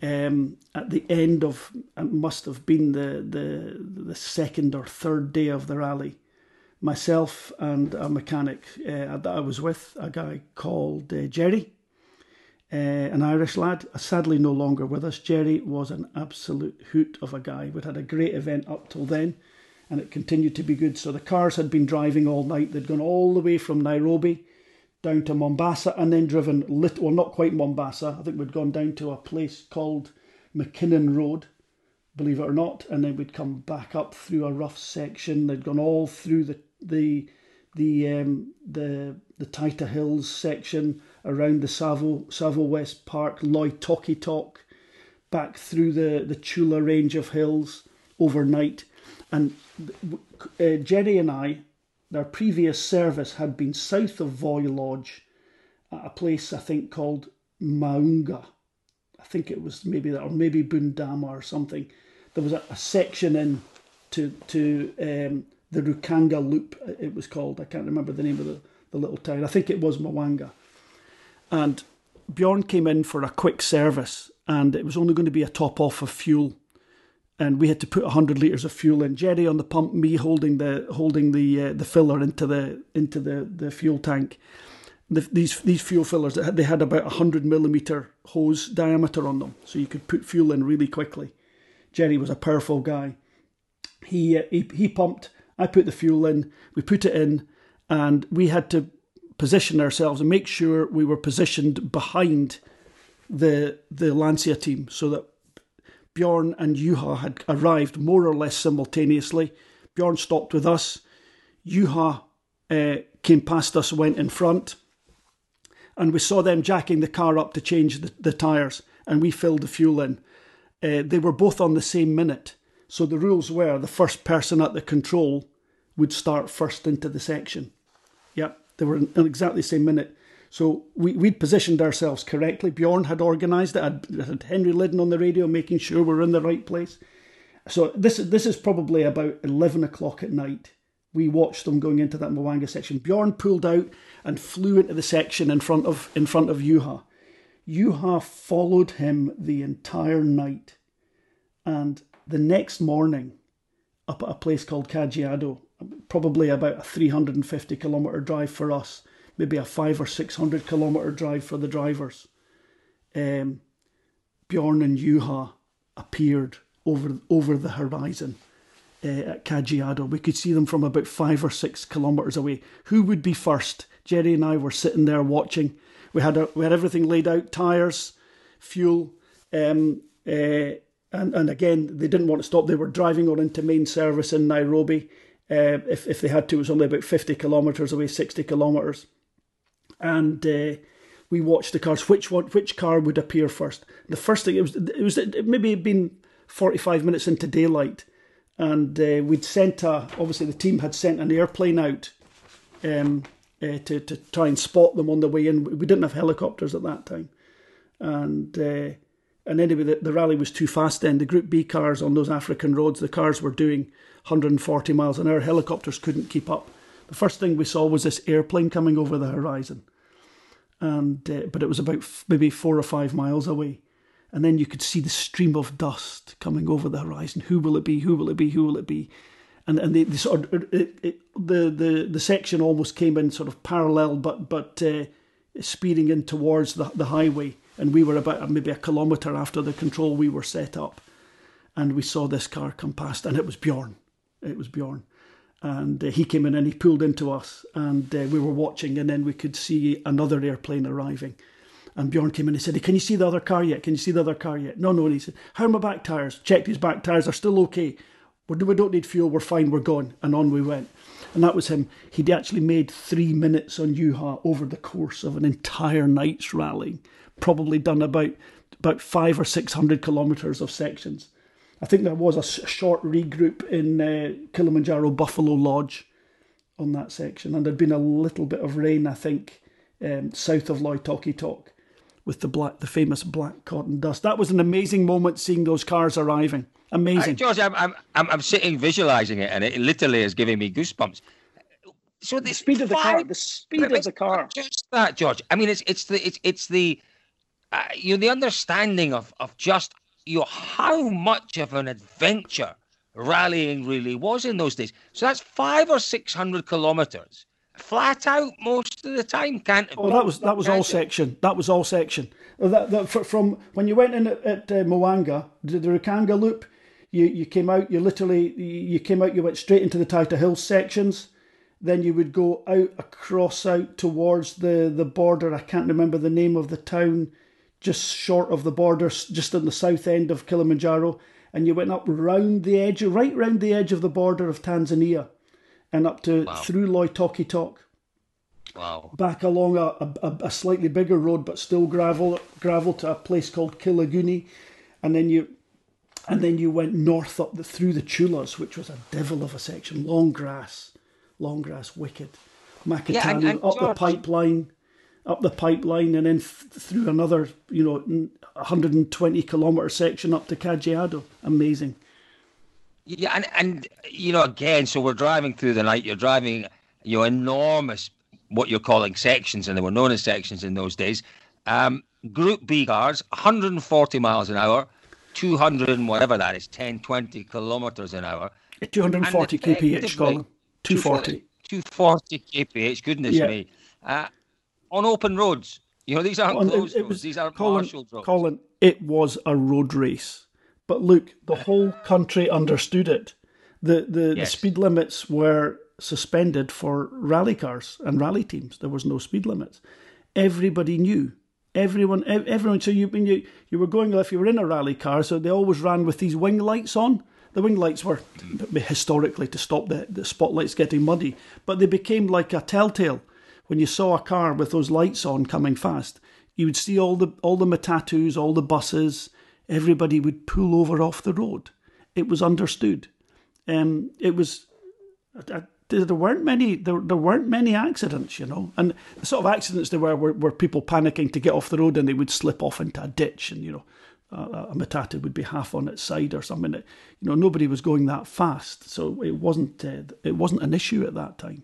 [SPEAKER 3] Um, at the end of it must have been the, the the second or third day of the rally. Myself and a mechanic uh, that I was with, a guy called uh, Jerry, uh, an Irish lad, sadly no longer with us. Jerry was an absolute hoot of a guy. We'd had a great event up till then, and it continued to be good. So the cars had been driving all night. They'd gone all the way from Nairobi down to Mombasa and then driven, lit- well, not quite Mombasa. I think we'd gone down to a place called McKinnon Road, believe it or not, and then we'd come back up through a rough section. They'd gone all through the the the um, the the Hills section around the Tsavo Tsavo West Park, Loitokitok, back through the the Chyulu range of hills overnight, and uh, Jerry and I, their previous service had been south of Voi Lodge, at a place I think called Maunga. I think it was maybe that, or maybe Bundama or something. There was a, a section in to to um, the Rukanga Loop. It was called. I can't remember the name of the, the little town. I think it was Mwanga. And Bjorn came in for a quick service, and it was only going to be a top off of fuel and we had to put 100 liters of fuel in. Jerry on the pump, me holding the holding the uh, the filler into the into the, the fuel tank. The, these these fuel fillers they had about a 100 millimeter hose diameter on them, so you could put fuel in really quickly. Jerry was a powerful guy. He uh, he, he pumped. I put the fuel in. We put it in, and we had to position ourselves and make sure we were positioned behind the the Lancia team so that Bjorn and Juha had arrived more or less simultaneously. Bjorn stopped with us. Juha uh, came past us, went in front, and we saw them jacking the car up to change the, tyres, and we filled the fuel in. Uh, they were both on the same minute, so the rules were the first person at the control would start first into the section. They were in exactly the same minute. So we, we'd positioned ourselves correctly. Bjorn had organised it. I'd had Henry Liddon on the radio making sure we're in the right place. So this, this is probably about 11 o'clock at night. We watched them going into that Mwanga section. Bjorn pulled out and flew into the section in front of in front of Juha. Juha followed him the entire night. And the next morning, up at a place called Kajiado, probably about a 350 kilometre drive for us, maybe a five or six hundred kilometre drive for the drivers. Um, Bjorn and Juha appeared over over the horizon uh, at Kajiado. We could see them from about five or six kilometres away. Who would be first? Jerry and I were sitting there watching. We had we had everything laid out: tires, fuel, um, uh, and and again they didn't want to stop. They were driving on into main service in Nairobi. Uh, if if they had to, it was only about fifty kilometres away, sixty kilometres and uh, we watched the cars. Which one? Which car would appear first? The first thing it was it was it maybe been forty five minutes into daylight, and uh, we'd sent a obviously the team had sent an airplane out um, uh, to to try and spot them on the way in. We didn't have helicopters at that time, and. Uh, and anyway, the, the rally was too fast then. The Group B cars on those African roads, the cars were doing 140 miles an hour. Helicopters couldn't keep up. The first thing we saw was this airplane coming over the horizon, and uh, but it was about f- maybe four or five miles away, and then you could see the stream of dust coming over the horizon. Who will it be? Who will it be? Who will it be? And and they, they sort of it, it, the the the section almost came in sort of parallel, but but uh, speeding in towards the the highway, and we were about maybe a kilometre after the control we were set up, and we saw this car come past, and it was Bjorn. It was Bjorn and uh, he came in and he pulled into us and uh, we were watching and then we could see another airplane arriving and Bjorn came in and he said, Can you see the other car yet? Can you see the other car yet? No, no. And he said, How are my back tyres? Checked his back tyres, are still okay. We don't need fuel, we're fine, we're gone. And on we went. And that was him. He'd actually made three minutes on Juha over the course of an entire night's rally. Probably done about about five or six hundred kilometres of sections. I think there was a short regroup in uh, Kilimanjaro Buffalo Lodge on that section, and there'd been a little bit of rain, I think, um, south of Loitokitok with the black, the famous black cotton dust. That was an amazing moment seeing those cars arriving. Amazing,
[SPEAKER 2] uh, George. I'm, I'm I'm sitting visualizing it, and it literally is giving me goosebumps.
[SPEAKER 3] So the speed of the car, the speed of the car.
[SPEAKER 2] Just that, George. I mean, it's it's the it's it's the uh, you know the understanding of of just you know, how much of an adventure rallying really was in those days. So that's five or six hundred kilometres, flat out most of the time. Can't
[SPEAKER 3] oh, that was that was all section. That was all section. That, that from when you went in at, at uh, Mwanga, the, the Rukanga Loop, you you came out. You literally you came out. You went straight into the Taita Hills sections. Then you would go out across out towards the the border. I can't remember the name of the town just short of the border, just on the south end of Kilimanjaro, and you went up round the edge, right round the edge of the border of Tanzania, and up to wow. through Loitokitok.
[SPEAKER 2] Wow.
[SPEAKER 3] Back along a, a, a, slightly bigger road, but still gravel, gravel to a place called Kilaguni, and then you, and then you went north up the, through the Chyulus, which was a devil of a section, long grass, long grass, wicked. Makatani, yeah, and, and up George, the pipeline, up the pipeline, and then th- through another, you know, 120 kilometre section up to Kajiado. Amazing.
[SPEAKER 2] Yeah, and and you know, again, so we're driving through the night. You're driving, you know, enormous what you're calling sections, and they were known as sections in those days. Um, Group B cars, 140 miles an hour, 200 and whatever that is, 10, 20 kilometres an hour.
[SPEAKER 3] 240 kph, Colin. 240.
[SPEAKER 2] 240 kph, goodness yeah. me. Uh, on open roads. You know, these aren't closed it, it was, roads. These are Colin, marshaled roads.
[SPEAKER 3] Colin, it was a road race. But look, the whole country understood it. The the, yes. the speed limits were suspended for rally cars and rally teams. There was no speed limits. Everybody knew. Everyone, everyone. So you, when you you were going, if you were in a rally car, so they always ran with these wing lights on. The wing lights were historically to stop the, the spotlights getting muddy, but they became like a telltale. When you saw a car with those lights on coming fast, you would see all the all the matatus, all the buses, everybody would pull over off the road. It was understood. Um, it was. I, there weren't many there, there weren't many accidents, you know. And the sort of accidents there were, were were people panicking to get off the road and they would slip off into a ditch and you know a, a matatu would be half on its side or something. You know nobody was going that fast, so it wasn't uh, it wasn't an issue at that time.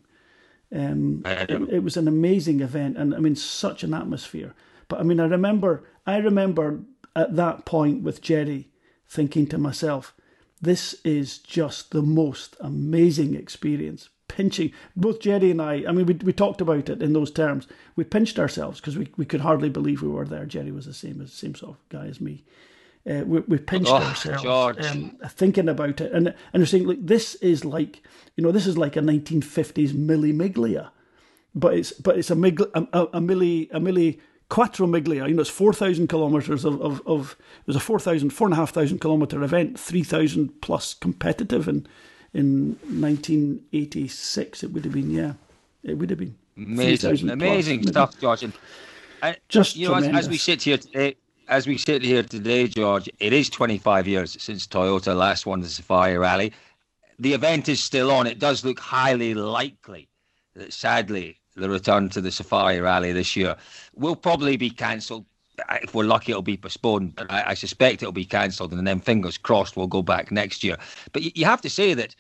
[SPEAKER 3] Um, it, it was an amazing event and I mean such an atmosphere. But I mean I remember I remember at that point with Jerry thinking to myself, this is just the most amazing experience. Pinching, both Jerry and I, I mean, we, we talked about it in those terms. We pinched ourselves because we, we could hardly believe we were there. Jerry was the same as same sort of guy as me. Uh, we, we pinched oh, ourselves um, thinking about it, and and we're saying, like, this is like, you know, this is like a 1950s Mille Miglia, but it's but it's a, mig, a, a, a Milli a Milli Quattro Miglia, you know, it's 4,000 kilometres of, of, of, it was a 4,000, 4,500 kilometre event, 3,000 plus competitive in, in 1986, it would have been, yeah, it would have been.
[SPEAKER 2] Amazing, amazing plus, stuff, George. And, and
[SPEAKER 3] Just
[SPEAKER 2] you know, as, as, we sit here today, as we sit here today, George, it is 25 years since Toyota last won the Safari Rally. The event is still on. It does look highly likely that, sadly, the return to the Safari Rally this year will probably be cancelled. If we're lucky, it'll be postponed, but I, I suspect it'll be cancelled, and then fingers crossed we'll go back next year. But you, you have to say that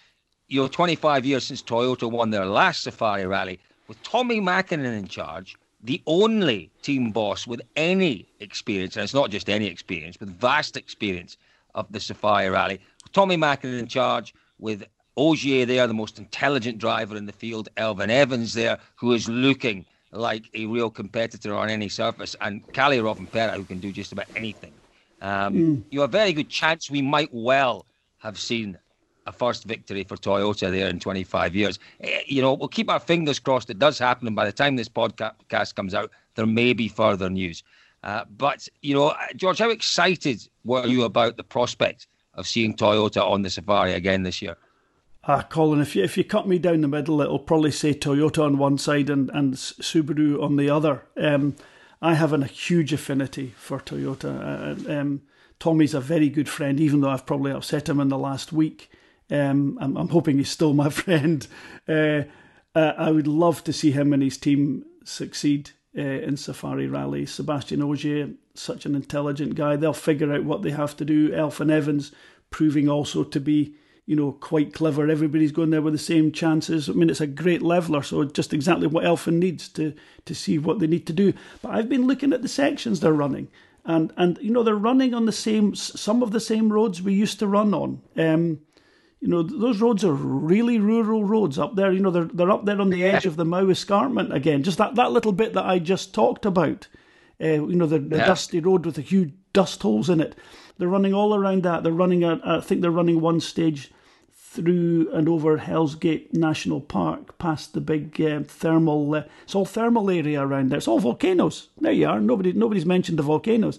[SPEAKER 2] you know, 25 years since Toyota won their last Safari Rally, with Tommi Mäkinen in charge, the only team boss with any experience, and it's not just any experience, with vast experience of the Safari Rally. Tommi Mäkinen in charge, with Ogier there, the most intelligent driver in the field. Elfyn Evans there, who is looking like a real competitor on any surface. And Kalle Rovanperä, who can do just about anything. Um, mm. You have a very good chance we might well have seen a first victory for Toyota there in 25 years. Eh, you know, we'll keep our fingers crossed it does happen. And by the time this podcast comes out, there may be further news. Uh, but, you know, George, how excited were you about the prospect of seeing Toyota on the Safari again this year?
[SPEAKER 3] Ah, Colin, if you if you cut me down the middle, it'll probably say Toyota on one side and, and Subaru on the other. Um, I have an, a huge affinity for Toyota. Uh, um, Tommi's a very good friend, even though I've probably upset him in the last week. Um, I'm, I'm, hoping he's still my friend. Uh, uh, I would love to see him and his team succeed uh, in Safari Rally. Sebastian Ogier, such an intelligent guy. They'll figure out what they have to do. Elfyn Evans, proving also to be you know, quite clever. Everybody's going there with the same chances. I mean, it's a great leveler, so just exactly what Elfyn needs to to see what they need to do. But I've been looking at the sections they're running, and and you know they're running on the same some of the same roads we used to run on. Um, you know, those roads are really rural roads up there. You know, they're they're up there on the edge of the Mau escarpment again. Just that, that little bit that I just talked about. Uh, you know, the, the yeah. dusty road with the huge dust holes in it. They're running all around that. They're running, a, I think they're running one stage through and over Hell's Gate National Park, past the big uh, thermal. Uh, it's all thermal area around there. It's all volcanoes. There you are. Nobody, nobody's mentioned the volcanoes.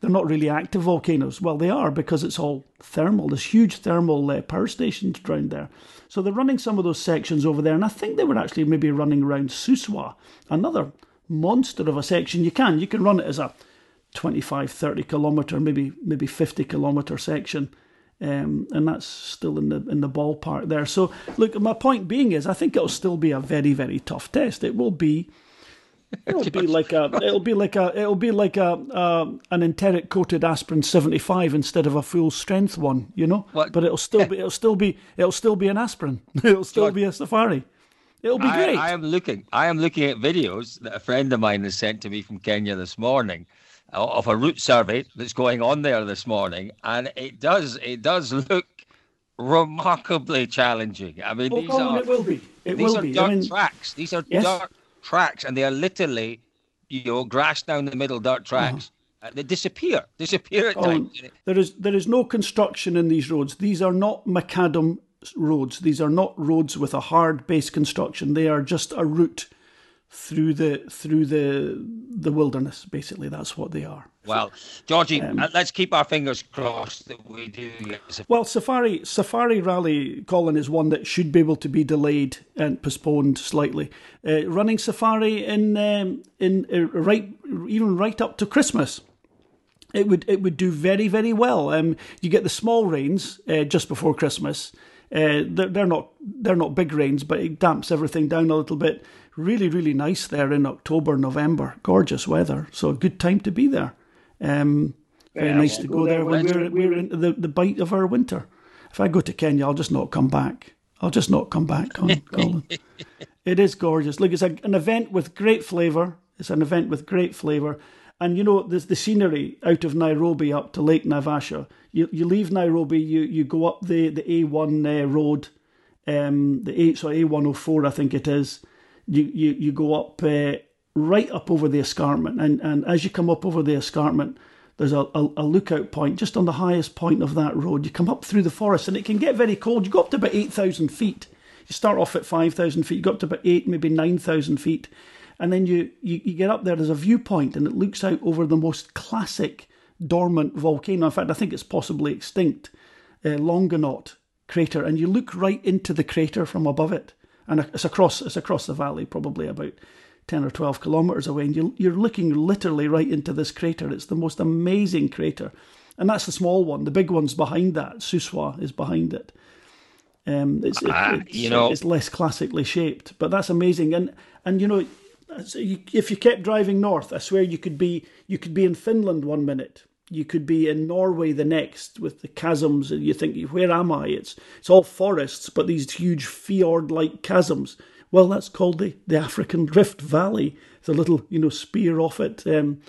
[SPEAKER 3] They're not really active volcanoes. Well, they are because it's all thermal. There's huge thermal uh, power stations around there. So they're running some of those sections over there, and I think they were actually maybe running around Suswa, another monster of a section. You can you can run it as a 25, 30 kilometre, maybe maybe 50 kilometre section. Um, and that's still in the in the ballpark there. So look, my point being is, I think it'll still be a very very tough test. It will be, it'll be like a, it'll be like a, it'll be like a, uh, an enteric coated aspirin seventy five instead of a full strength one, you know. What? But it'll still be, it'll still be, it'll still be an aspirin. It'll still be a safari. It'll be great.
[SPEAKER 2] I, I am looking, I am looking at videos that a friend of mine has sent to me from Kenya this morning of a route survey that's going on there this morning, and it does it does look remarkably challenging. I mean,
[SPEAKER 3] oh,
[SPEAKER 2] these are
[SPEAKER 3] it will be. It
[SPEAKER 2] these
[SPEAKER 3] will
[SPEAKER 2] are
[SPEAKER 3] be.
[SPEAKER 2] dirt
[SPEAKER 3] I mean,
[SPEAKER 2] tracks. These are
[SPEAKER 3] yes.
[SPEAKER 2] dirt tracks, and they are literally, you know, grass down the middle dirt tracks. Uh-huh. Uh, they disappear, disappear at times.
[SPEAKER 3] There is there is no construction in these roads. These are not macadam roads. These are not roads with a hard base construction. They are just a route through the through the the wilderness. Basically, that's what they are.
[SPEAKER 2] Well, Georgie, um, uh, let's keep our fingers crossed that we do.
[SPEAKER 3] Well, Safari Safari Rally, Colin, is one that should be able to be delayed and postponed slightly. Uh, running Safari in um, in uh, right even right up to Christmas. It would it would do very very well. Um, you get the small rains uh, just before Christmas. Uh, they're, they're not they're not big rains, but it damps everything down a little bit really, really nice there in October, November. Gorgeous weather. So a good time to be there. Um, very yeah, nice to go, go there when we're, we're in the, the bite of our winter. If I go to Kenya, I'll just not come back. I'll just not come back, Colin. it is gorgeous. Look, it's a, an event with great flavour. It's an event with great flavour. And you know, there's the scenery out of Nairobi up to Lake Naivasha. You you leave Nairobi, you, you go up the, the A1 uh, road, um, the A, so A104, I think it is, you, you, you go up uh, right up over the escarpment. And, and as you come up over the escarpment, there's a, a, a, lookout point just on the highest point of that road. You come up through the forest and it can get very cold. You go up to about 8,000 feet. You start off at 5,000 feet, you go up to about 8, maybe 9,000 feet. And then you, you, you get up there, there's a viewpoint and it looks out over the most classic dormant volcano. In fact, I think it's possibly extinct, uh, crater. And you look right into the crater from above it and it's across it's across the valley, probably about ten or twelve kilometers away, and you, you're looking literally right into this crater. It's the most amazing crater, and that's the small one. The big one's behind that. Suswa is behind it. Um, it's, it, uh, it's, you know, it's less classically shaped, but that's amazing. And and you know, if you kept driving north, I swear you could be you could be in Finland one minute, you could be in Norway the next with the chasms, and you think, where am I? It's it's all forests, but these huge fjord-like chasms. Well, that's called the, the African Rift Valley. It's a little, you know, spear off it. Um,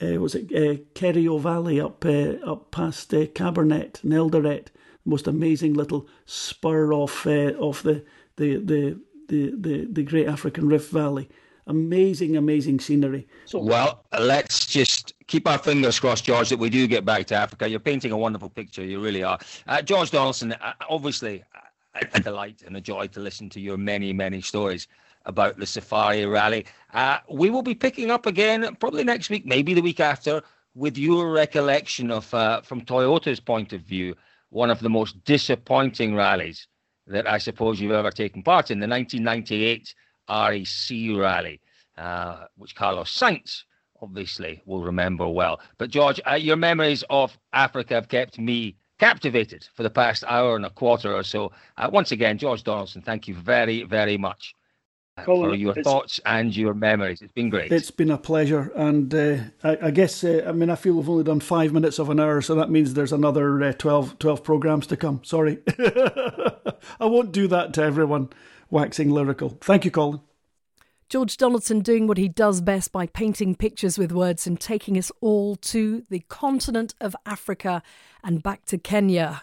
[SPEAKER 3] uh, was it uh, Kerio Valley up uh, up past uh, Kabarnet and? Most amazing little spur off uh, off the the, the the the the Great African Rift Valley amazing, amazing scenery.
[SPEAKER 2] So, well, let's just keep our fingers crossed, George, that we do get back to Africa. You're painting a wonderful picture. You really are. Uh, George Donaldson, uh, obviously, a delight and a joy to listen to your many, many stories about the Safari Rally. Uh, we will be picking up again probably next week, maybe the week after, with your recollection of, uh, from Toyota's point of view, one of the most disappointing rallies that I suppose you've ever taken part in, the 1998 RAC rally, uh, which Carlos Sainz obviously will remember well. But George, uh, your memories of Africa have kept me captivated for the past hour and a quarter or so. Uh, once again, George Donaldson, thank you very, very much. Uh, for your thoughts and your memories. It's been great.
[SPEAKER 3] It's been a pleasure. And uh, I, I, guess, uh, I mean, I feel we've only done five minutes of an hour, so that means there's another uh, 12, 12 programs to come. Sorry. I won't do that to everyone waxing lyrical. Thank you, Colin.
[SPEAKER 1] George Donaldson doing what he does best by painting pictures with words and taking us all to the continent of Africa and back to Kenya.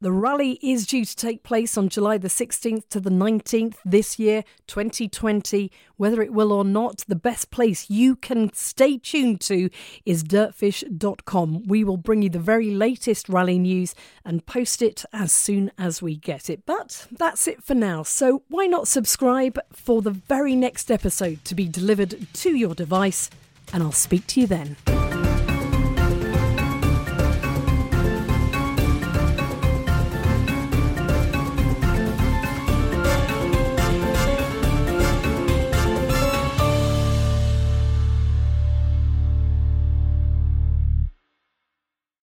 [SPEAKER 1] The rally is due to take place on July the 16th to the 19th this year, 2020. Whether it will or not, the best place you can stay tuned to is dirtfish.com. We will bring you the very latest rally news and post it as soon as we get it. But that's it for now. So why not subscribe for the very next episode to be delivered to your device? And I'll speak to you then.